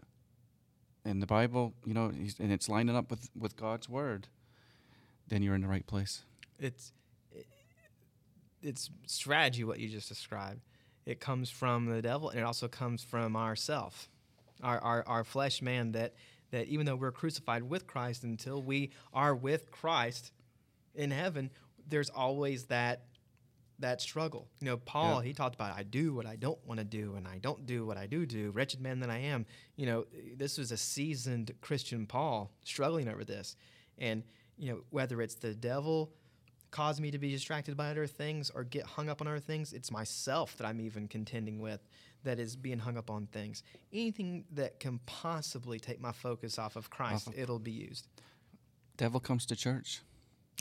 and the Bible, you know, he's, and it's lining up with with God's word, then you're in the right place. it's it, it's strategy what you just described. It comes from the devil and it also comes from ourself. Our, our our flesh man that that even though we're crucified with christ until we are with christ in heaven there's always that that struggle. You know paul Yeah. he talked about i do what i don't want to do and i don't do what i do do. Wretched man that i am. You know this was a seasoned christian paul struggling over this. And you know whether it's the devil cause me to be distracted by other things or get hung up on other things. It's myself that I'm even contending with that is being hung up on things. Anything that can possibly take my focus off of Christ, Off of- it'll be used. Devil comes to church.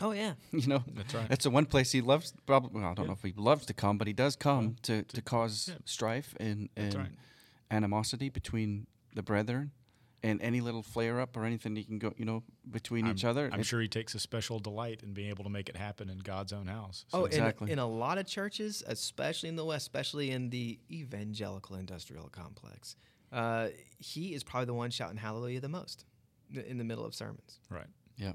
Oh yeah. You know, That's right. That's the one place he loves. Probably, well, I don't know if he loves to come, but he does come to, to cause yeah. strife and, and right. animosity between the brethren, and any little flare up or anything you can go, you know, between each I'm- other. I'm it- sure he takes a special delight in being able to make it happen in God's own house. Oh, Exactly. in, in a lot of churches, especially in the West, especially in the evangelical industrial complex, uh, he is probably the one shouting hallelujah the most in the middle of sermons. right. Yeah,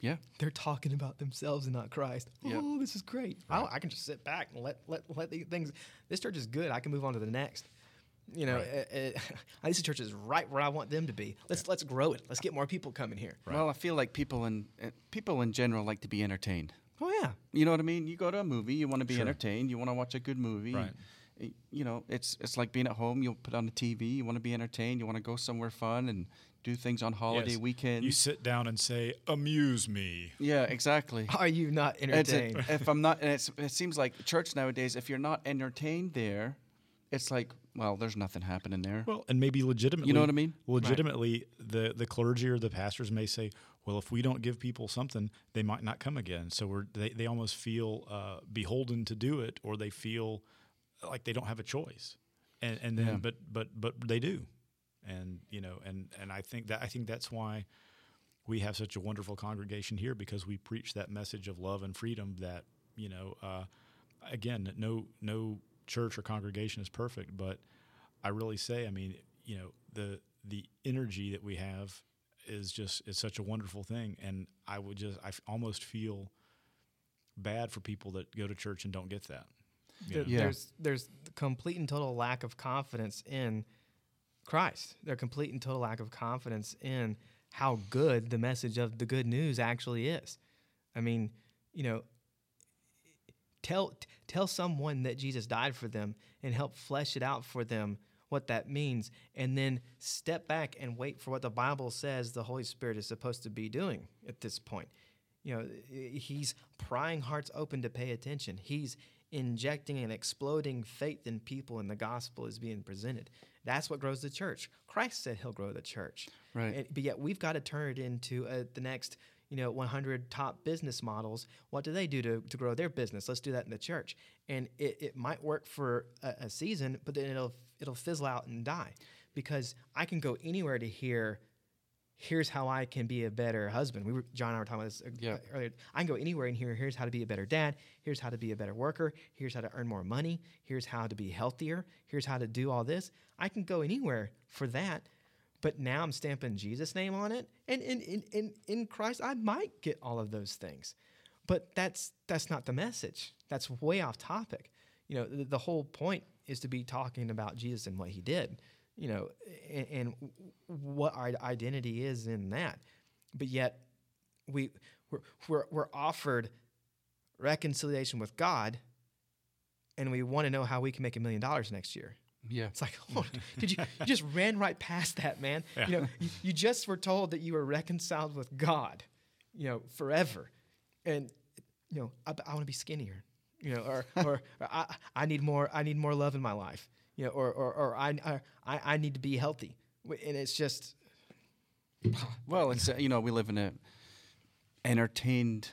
yeah, They're talking about themselves and not Christ. Yep. Oh, this is great. I, I can just sit back and let, let, let the things. This church is good. I can move on to the next. You know, Right. uh, uh, this church is right where I want them to be. Let's let's grow it. Let's get more people coming here. Well, I feel like people in uh, people in general like to be entertained. Oh yeah, You know what I mean? You go to a movie, you want to be Sure. entertained, you want to watch a good movie. Right. Y- You know, it's it's like being at home. You'll put on the TV. You want to be entertained. You want to go somewhere fun and do things on holiday Yes. weekends. You sit down and say, "Amuse me." yeah, exactly. are you not It's a- entertained? if I'm not, and it's, it seems like church nowadays, if you're not entertained there, it's like, well, there's nothing happening there. Well, and maybe legitimately, you know what I mean? Legitimately, the the clergy or the pastors may say, "Well, if we don't give people something, they might not come again." So we're they, they almost feel uh, beholden to do it, or they feel like they don't have a choice. And and then, Yeah. but but but they do, and you know, and and I think that I think that's why we have such a wonderful congregation here because we preach that message of love and freedom. That you know, uh, again, no no church or congregation is perfect, but I really say, I mean, you know, the the energy that we have is just it's such a wonderful thing, and I would just I f- almost feel bad for people that go to church and don't get that. There- Yeah. There's there's complete and total lack of confidence in Christ. There's complete and total lack of confidence in how good the message of the good news actually is. I mean, you know, tell tell someone that Jesus died for them and help flesh it out for them what that means and then step back and wait for what the Bible says the Holy Spirit is supposed to be doing at this point. You know, he's prying hearts open to pay attention. He's injecting and exploding faith in people and the gospel is being presented. That's what grows the church. Christ said he'll grow the church. Right. And- but yet we've got to turn it into uh, the next, you know, 100 top business models. What do they do to, to grow their business? Let's do that in the church. And it, it might work for a, a season, but then it'll it'll fizzle out and die because I can go anywhere to hear. Here's how I can be a better husband. We were John and I were talking about this uh, Yeah. earlier. I can go anywhere and hear. Here's how to be a better dad. Here's how to be a better worker. Here's how to earn more money. Here's how to be healthier. Here's how to do all this. I can go anywhere for that. But now I'm stamping Jesus' name on it. And in, in, in, in Christ, I might get all of those things. But that's that's not the message. That's way off topic. You know, the, the whole point is to be talking about Jesus and what he did, you know, and, and what our identity is in that. But yet we we're, we're, we're offered reconciliation with God and we want to know how we can make a million dollars next year. Yeah. It's like, oh, did you, you just ran right past that, man? You know, you, you just were told that you were reconciled with God, you know, forever. And, you know, I, I want to be skinnier, you know, or, or, or I, I need more, I need more love in my life, you know, or, or, or I, I, I need to be healthy. And it's just, Well, it's uh, you know we live in a entertained,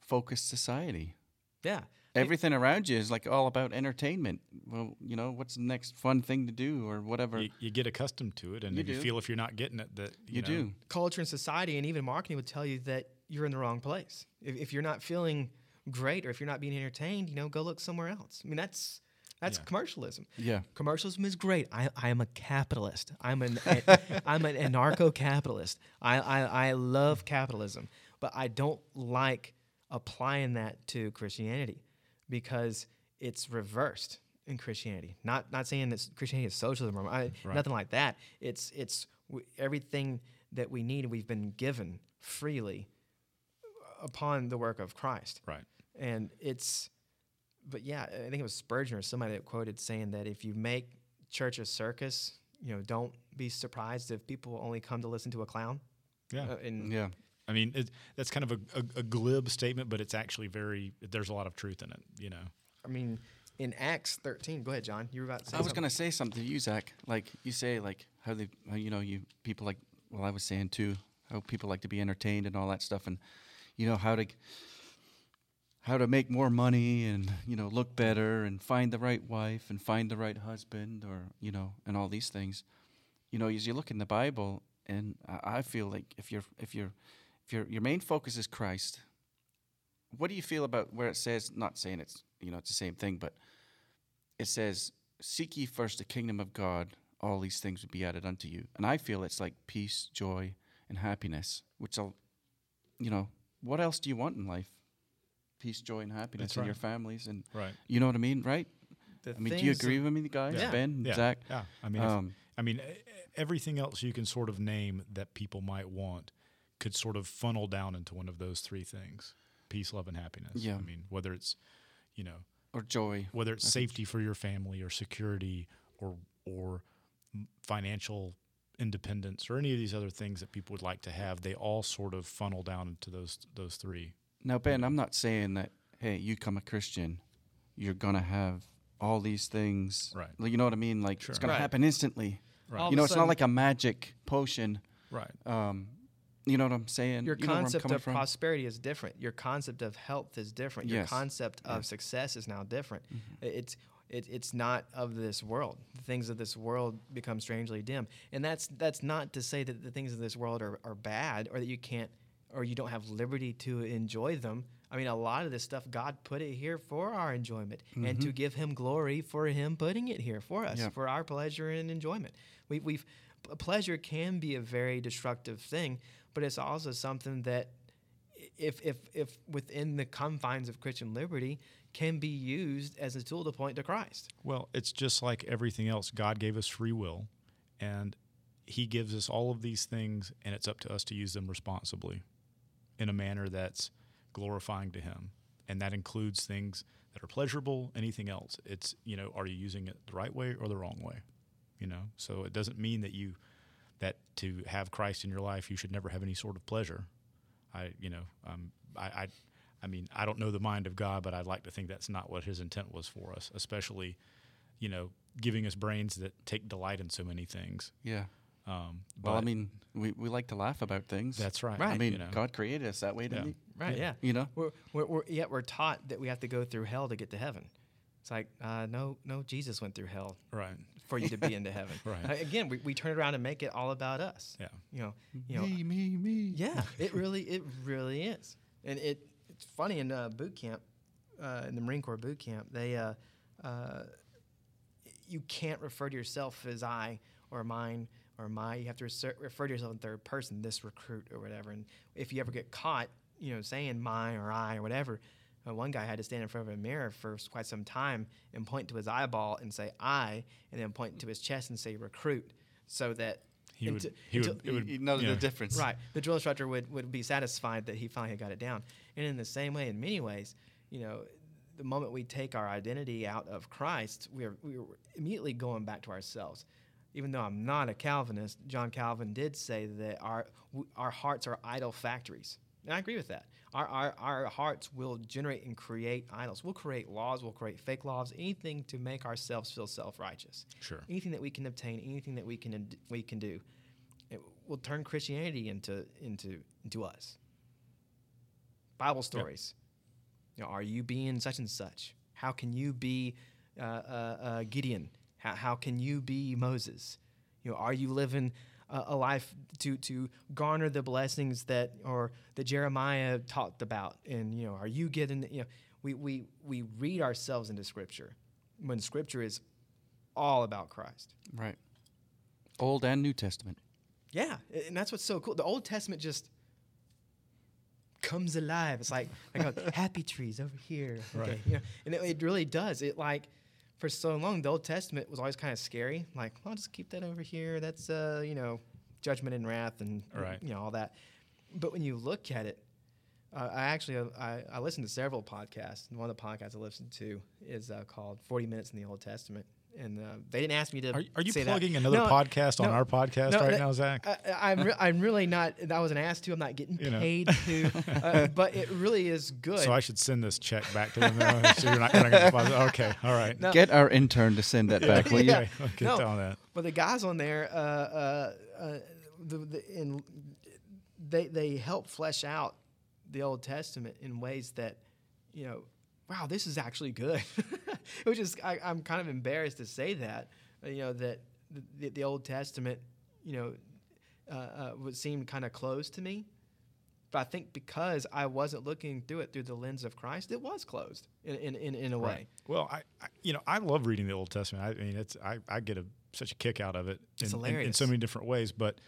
focused society. yeah. Everything around you is like all about entertainment. Well, you know, what's the next fun thing to do or whatever? You, you get accustomed to it, and You if you feel if you're not getting it, that you, you know, do. culture and society and even marketing would tell you that you're in the wrong place. If, if you're not feeling great or if you're not being entertained, you know, go look somewhere else. I mean, that's that's Yeah. commercialism. Yeah. Commercialism is great. I, I am a capitalist. I'm an I'm an anarcho-capitalist. I, I I love capitalism, but I don't like applying that to Christianity because it's reversed in Christianity. Not not saying that Christianity is socialism or I, Right. nothing like that. It's it's w- everything that we need. We've been given freely upon the work of Christ right? and it's but yeah i think it was spurgeon or somebody that quoted saying that if you make church a circus you know don't be surprised if people only come to listen to a clown Yeah. Uh, and Yeah. I mean, it, that's kind of a, a, a glib statement, but it's actually very. There's a lot of truth in it. You know. i mean in acts 13 go ahead john you were about to say I was something. gonna say something to you, Zach. Like you say, like how they, how, you know, you people like. Well, I was saying too, how people like to be entertained and all that stuff, and you know how to how to make more money and you know look better and find the right wife and find the right husband or you know and all these things. You know, as you look in the Bible, and I, I feel like if you're if you're if your your main focus is Christ, what do you feel about where it says? Not saying it's you know it's the same thing, but it says, Seek ye first the kingdom of God, all these things will be added unto you. And I feel it's like peace, joy, and happiness, which I'll, you know, what else do you want in life? Peace, joy, and happiness That's in your families. And Right. you know what I mean, right? The I mean, do you agree with me, guys? Yeah. Ben, Yeah. Zach? Yeah. I mean, if- Um, I mean, everything else you can sort of name that people might want could sort of funnel down into one of those three things: peace, love, and happiness. Yeah. I mean, whether it's, you know, or joy. whether it's I think- safety for your family or security or or financial independence or any of these other things that people would like to have, they all sort of funnel down into those those three. Now, Ben, I'm not saying that, hey, you come a Christian, you're going to have all these things. Right. You know what I mean? Like, Sure. it's going Right. to happen instantly. Right. All you know, a it's not like a magic potion. Right. Um, you know what I'm saying? your you know where I'm concept of from? prosperity is different. Your concept of health is different. Your Yes. concept of. Mm-hmm. success is now different. I- It's it, it's not of this world. The things of this world become strangely dim, and that's that's not to say that the things of this world are, are bad or that you can't or you don't have liberty to enjoy them. I mean, a lot of this stuff God put it here for our enjoyment and to give Him glory for Him putting it here for us Mm-hmm. Yeah. for our pleasure and enjoyment. We, we've pleasure can be a very destructive thing, but it's also something that if if if within the confines of Christian liberty can be used as a tool to point to Christ. Well, it's just like everything else. God gave us free will, and He gives us all of these things, and it's up to us to use them responsibly in a manner that's glorifying to Him. And that includes things that are pleasurable, anything else. It's, you know, are you using it the right way or the wrong way? You know, so it doesn't mean that you, to have Christ in your life, you should never have any sort of pleasure. I, you know, um, I, I, I mean, I don't know the mind of God, but I'd like to think that's not what His intent was for us, especially, you know, giving us brains that take delight in so many things. Yeah. Um, Well, I mean, we, we like to laugh about things. that's right. I mean, you know. God created us that way, didn't Yeah. Right? Yeah. he? You know? We're, we're, we're yet we're taught that we have to go through hell to get to heaven. It's like uh, no no Jesus went through hell right. for you to be into heaven. Right. Uh, again, we, we turn it around and make it all about us. Yeah. You know. You know. me, me, me. Yeah, it really, it really is, and it it's funny in uh, boot camp, uh, in the Marine Corps boot camp, they, uh, uh, you can't refer to yourself as I or mine or my. You have to reser- refer to yourself in third person, this recruit or whatever. And if you ever get caught, you know, saying my or I or whatever, uh, one guy had to stand in front of a mirror for quite some time and point to his eyeball and say I, and then point to his chest and say recruit, so that He would. unti- He until- would. It would. you know you the difference. Right. The drill instructor would, would be satisfied that he finally got it down. And in the same way, in many ways, you know, the moment we take our identity out of Christ, we are, we are immediately going back to ourselves. Even though I'm not a Calvinist, John Calvin did say that our, w- our hearts are idol factories. And I agree with that. Our, our, our hearts will generate and create idols. We'll create laws, we'll create fake laws, anything to make ourselves feel self righteous. Sure. Anything that we can obtain, anything that we can, we can do it will turn Christianity into into into us. Bible stories. You know, are you being such and such? How can you be uh, uh, uh, Gideon? How, how can you be Moses? You know, are you living a, a life to to garner the blessings that or that Jeremiah talked about? And you know, are you getting? You know, we we we read ourselves into Scripture when Scripture is all about Christ. Right. Old and New Testament. Yeah, and that's what's so cool. The Old Testament just comes alive. It's like like oh, happy trees over here, okay, Right. you know, and it, it really does. It like for so long, the Old Testament was always kind of scary. Like, well, I'll just keep that over here. That's uh, you know, judgment and wrath and Right. you know all that. But when you look at it, uh, I actually uh, I, I listened to several podcasts, and one of the podcasts I listened to is uh, called Forty Minutes in the Old Testament. And uh, they didn't ask me to. Are, are you say that. plugging another No, podcast on our podcast no, right that- now, Zach? I, I'm, re- I'm really not. I wasn't asked to. I'm not getting You know. paid to. Uh, but it really is good. so I should send this check back to them. Now, so you're not, gonna deposit- Okay, all right. No. Get our intern to send that back, will you? Yeah. Okay, I'll get No. on that. but the guys on there, uh, uh, uh, the, the, in, they they help flesh out the Old Testament in ways that, you know, wow, this is actually good. Which is I, I'm kind of embarrassed to say that, uh, you know, that the, the Old Testament, you know, uh, uh, would seem kind of closed to me. But I think because I wasn't looking through it through the lens of Christ, it was closed in, in, in, in a way. Well, I, I, you know, I love reading the Old Testament. I mean, it's I, I get a, such a kick out of it in, It's in- in, so many different ways. But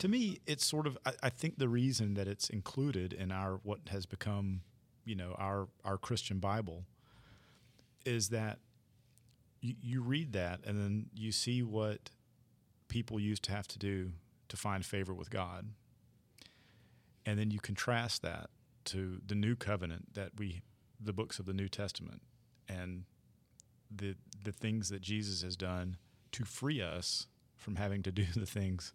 to me, it's sort of I, I think the reason that it's included in our what has become, you know, our our Christian Bible, is that you, you read that and then you see what people used to have to do to find favor with God. And then you contrast that to the new covenant that we, the books of the New Testament, and the the things that Jesus has done to free us from having to do the things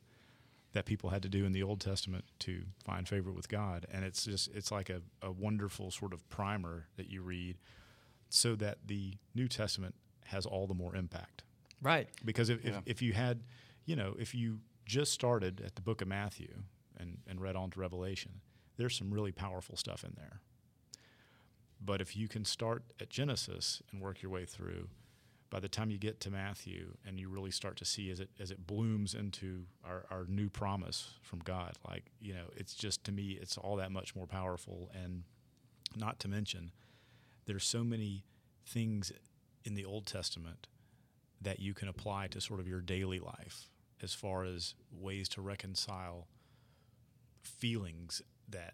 that people had to do in the Old Testament to find favor with God. And it's just it's like a, a wonderful sort of primer that you read so that the New Testament has all the more impact. Right. Because if, Yeah. if, if you had, you know, if you just started at the book of Matthew and, and read on to Revelation, there's some really powerful stuff in there. But if you can start at Genesis and work your way through, by the time you get to Matthew and you really start to see as it as it blooms into our, our new promise from God, like, you know, it's just to me it's all that much more powerful. And not to mention there's so many things in the Old Testament that you can apply to sort of your daily life as far as ways to reconcile feelings that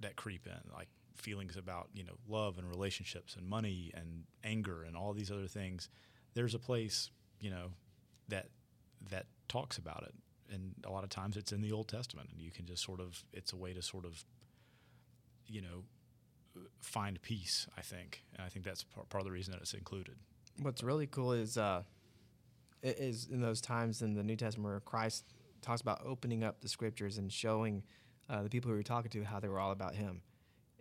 that creep in like feelings about you know love and relationships and money and anger and all these other things there's a place you know that that talks about it. And a lot of times it's in the old testament and you can just sort of it's a way to sort of you know find peace i think. And i think that's part of the reason that it's included. What's really cool is uh, is in those times in the New Testament where Christ talks about opening up the scriptures and showing uh, the people who were talking to how they were all about Him,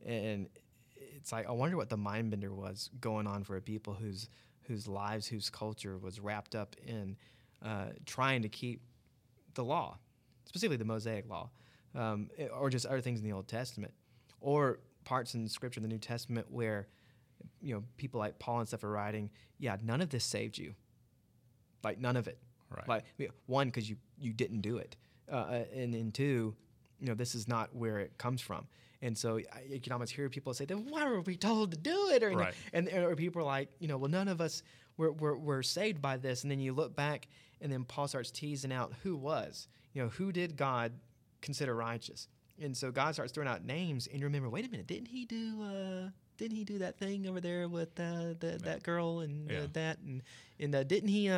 and it's like I wonder what the mind bender was going on for a people whose whose lives, whose culture was wrapped up in uh, trying to keep the law, specifically the Mosaic law, um, or just other things in the Old Testament, or parts in Scripture in the New Testament where you know people like Paul and stuff are writing, yeah, none of this saved you, like none of it, Right. Like one because you you didn't do it, uh, uh, and then two, you know this is not where it comes from, and so I, you can almost hear people say, then why were we told to do it, or Right. and or people are like, you know, well none of us were, were were saved by this, and then you look back, and then Paul starts teasing out who was, you know, who did God consider righteous. And so God starts throwing out names, and you remember, wait a minute, didn't he do? Uh, didn't he do that thing over there with uh, the, that girl and uh, Yeah. that and and uh, didn't he?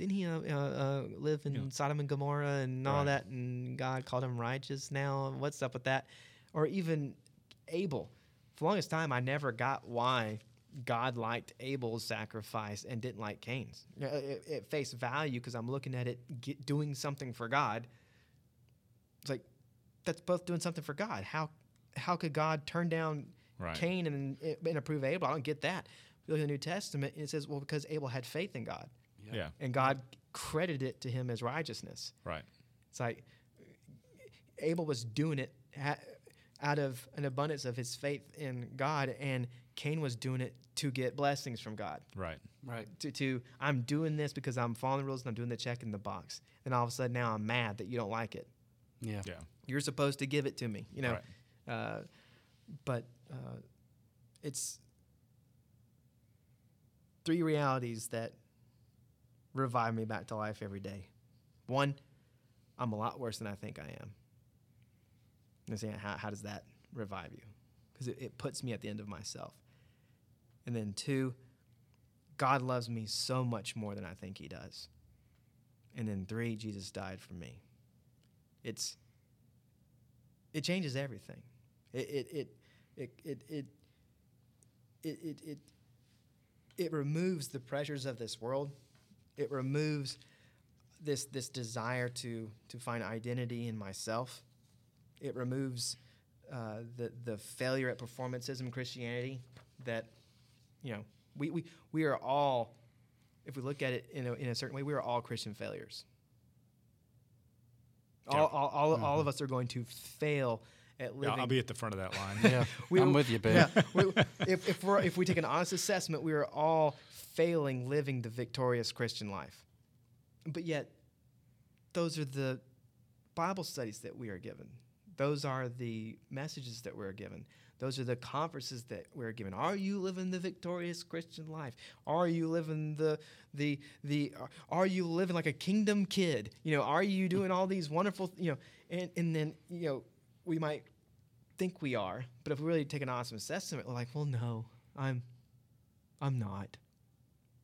Uh, didn't he uh, uh, uh, live in Yeah. Sodom and Gomorrah and all Right. that? And God called him righteous. Now, what's up with that? Or even Abel. For the longest time, I never got why God liked Abel's sacrifice and didn't like Cain's. You know, At, face value, because I'm looking at it get, doing something for God. It's like that's both doing something for God. How how could God turn down Right. Cain and, and approve Abel? I don't get that. You look at the New Testament, it says, well, because Abel had faith in God, yeah and God credited it to him as righteousness. right It's like Abel was doing it out of an abundance of his faith in God, and Cain was doing it to get blessings from God. Right. Right. To, to I'm doing this because I'm following the rules and I'm doing the check in the box. And all of a sudden now I'm mad that you don't like it. Yeah. Yeah. You're supposed to give it to me, you know. Right. Uh, but uh, it's three realities that revive me back to life every day. One, I'm a lot worse than I think I am. And saying, how, how does that revive you? Because it, it puts me at the end of myself. And then two, God loves me so much more than I think He does. And then three, Jesus died for me. It's it changes everything. It it it it it it it it, it, it removes the pressures of this world. It removes this this desire to to find identity in myself. It removes uh, the the failure at performances in Christianity that you know we, we we are all if we look at it in a, in a certain way we are all Christian failures. All, Yeah. all, all, all of us are going to fail at Yeah, living. I'll be at the front of that line. Yeah. We- I'm with you, Ben. Yeah, we, if, if, we're, if we take an honest assessment, we are all failing living the victorious Christian life. But yet, those are the Bible studies that we are given. Those are the messages that we're given. Those are the conferences that we're given. Are you living the victorious Christian life? Are you living the the the? Uh, are you living like a kingdom kid? You know, are you doing all these wonderful? You know, and and then you know, we might think we are, but if we really take an honest assessment, we're like, well, no, I'm, I'm not.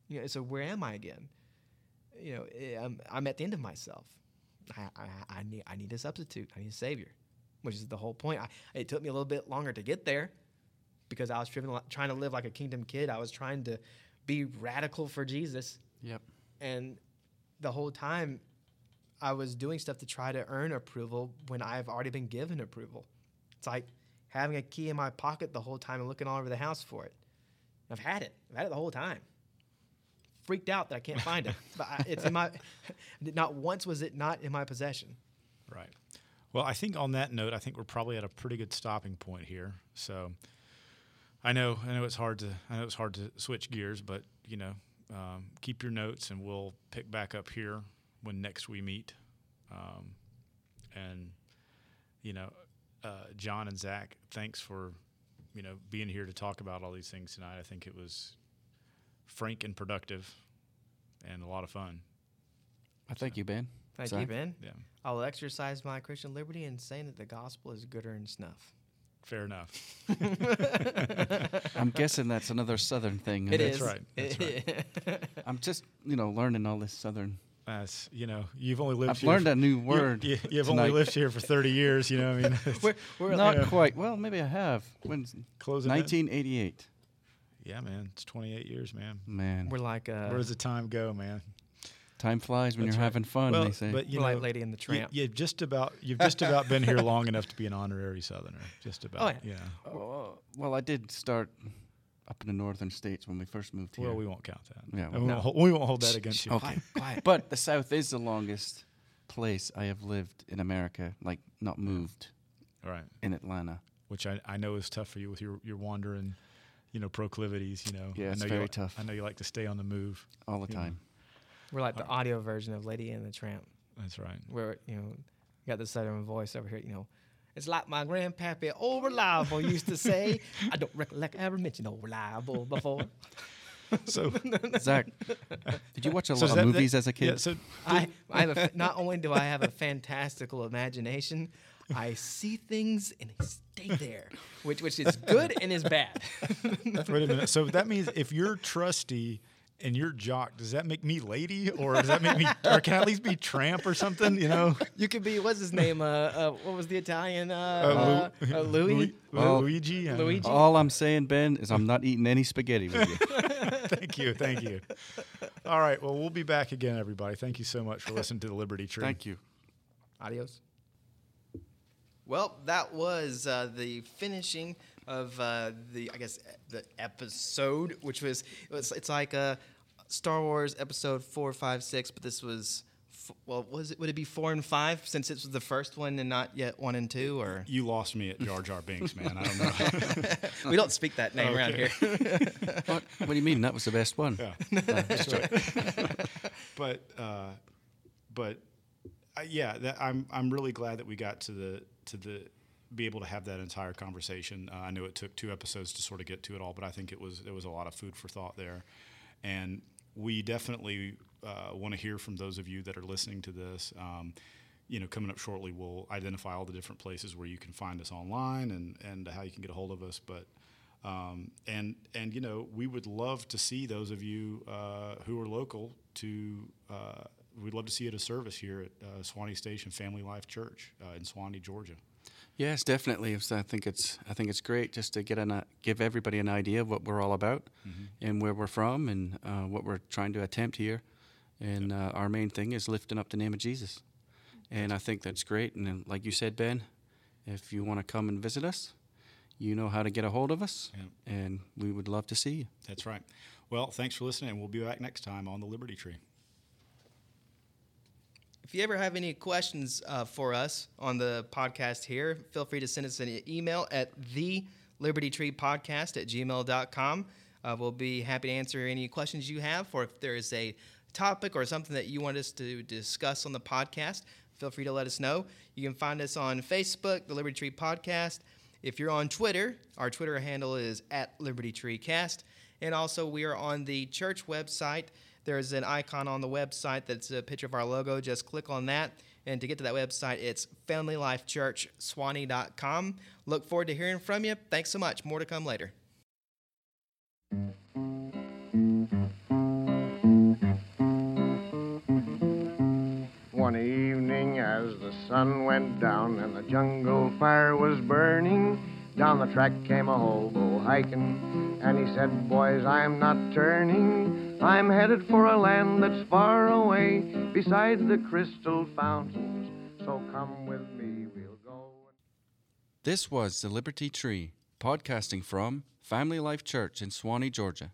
You know, so where am I again? You know, eh, I'm, I'm at the end of myself. I, I, I need, I need a substitute. I need a savior, which is the whole point. I, it took me a little bit longer to get there because I was driven, trying to live like a kingdom kid. I was trying to be radical for Jesus, Yep. and the whole time I was doing stuff to try to earn approval when I've already been given approval. It's like having a key in my pocket the whole time and looking all over the house for it. I've had it. I've had it the whole time. Freaked out that I can't find it, but I, it's in my. Not once was it not in my possession. Right. Well, I think on that note, I think we're probably at a pretty good stopping point here. So, I know, I know it's hard to, I know it's hard to switch gears, but you know, um, keep your notes, and we'll pick back up here when next we meet. Um, and you know, uh, John and Zach, thanks for you know being here to talk about all these things tonight. I think it was frank and productive, and a lot of fun. I thank you, Ben. Thank you, Ben. Yeah, I will exercise my Christian liberty in saying that the gospel is gooder than snuff. fair enough. I'm guessing that's another Southern thing. It huh? is. right, that's I'm just, you know, learning all this Southern. That's you know, you've only lived. I've here learned for- a new you- word. You, you've only lived here for 30 years. You know, what I mean, we're, we're Not like, quite. Well, maybe I have. When's closing. in. 1988? Yeah, man, it's 28 years, man. Man, we're like uh, Where does the time go, man? time flies when That's you're right. having fun. well, they say. but you we're know, like Lady in the you, Tramp. you've just about you've just about been here long enough to be an honorary Southerner. Just about. Oh, yeah. You know. well, well, I did start up in the northern states when we first moved here. Well, we won't count that. Yeah, well, we, no. won't, hold- we won't hold that against you. okay. quiet. but the South is the longest place I have lived in America, like not moved Right. in Atlanta. Which I, I know is tough for you with your your wandering, you know, proclivities. You know. Yeah, I it's know you very li- tough. I know you like to stay on the move. all the Yeah. time. We're like the audio version of Lady and the Tramp. That's right. where you know got the southern voice over here. You know, it's like my grandpappy old reliable used to say. I don't recollect ever mentioning old reliable before. So, Zach, did you watch a so lot that- of that- movies as a kid? Yeah. So I, I have a, not only do I have a fantastical imagination, I see things and they stay there, which which is good and is bad. Wait a minute. So that means if you're trusty and you're jock, does that make me lady, or does that make me, or can I at least be tramp or something? You know, You could be what's his name? Uh, uh what was the Italian? Uh, Lu- uh, uh, Louis. Louis- Well, Luigi. I don't know. Luigi. All I'm saying, Ben, is I'm not eating any spaghetti with you. Thank you. Thank you. All right. Well, we'll be back again, everybody. Thank you so much for listening to the Liberty Tree. Thank you. Adios. Well, that was uh, the finishing of uh, the, I guess, the episode, which was, it was it's like a Star Wars episode four, five, six, but this was f- well, was it would it be four and five since it was the first one and not yet one and two, or You lost me at Jar Jar Binks, man. I don't know. we don't speak that name around here. what, what do you mean? That was the best one. Yeah. but uh, but uh, yeah, that, I'm I'm really glad that we got to the to the be able to have that entire conversation. Uh, I know it took two episodes to sort of get to it all, but I think it was there was a lot of food for thought there, and we definitely uh, want to hear from those of you that are listening to this. Um, you know, coming up shortly, we'll identify all the different places where you can find us online and, and how you can get a hold of us. But um, and and you know, we would love to see those of you uh, who are local to. We'd love to see you at a service here at uh, Suwanee Station Family Life Church uh, in Suwanee, Georgia. Yes, definitely. I think it's I think it's great just to get an uh, give everybody an idea of what we're all about and where we're from and uh, what we're trying to attempt here. And uh, our main thing is lifting up the name of Jesus. And I think that's great. And then, like you said, Ben, if you want to come and visit us, you know how to get a hold of us, Yeah. and we would love to see you. That's right. Well, thanks for listening, and we'll be back next time on the Liberty Tree. If you ever have any questions uh, for us on the podcast here, feel free to send us an email at the Liberty Tree Podcast at gmail.com. Uh, we'll be happy to answer any questions you have, or if there is a topic or something that you want us to discuss on the podcast, feel free to let us know. You can find us on Facebook, the Liberty Tree Podcast. If you're on Twitter, our Twitter handle is at Liberty Tree Cast. And also, we are on the church website. There's an icon on the website that's a picture of our logo. Just click on that. And to get to that website, it's familylifechurchswanee.com. Look forward to hearing from you. Thanks so much. More to come later. One evening, as the sun went down and the jungle fire was burning, down the track came a hobo hiking, and he said, Boys, I'm not turning. I'm headed for a land that's far away beside the crystal fountains. So come with me, we'll go. This was the Liberty Tree, podcasting from Family Life Church in Suwanee, Georgia.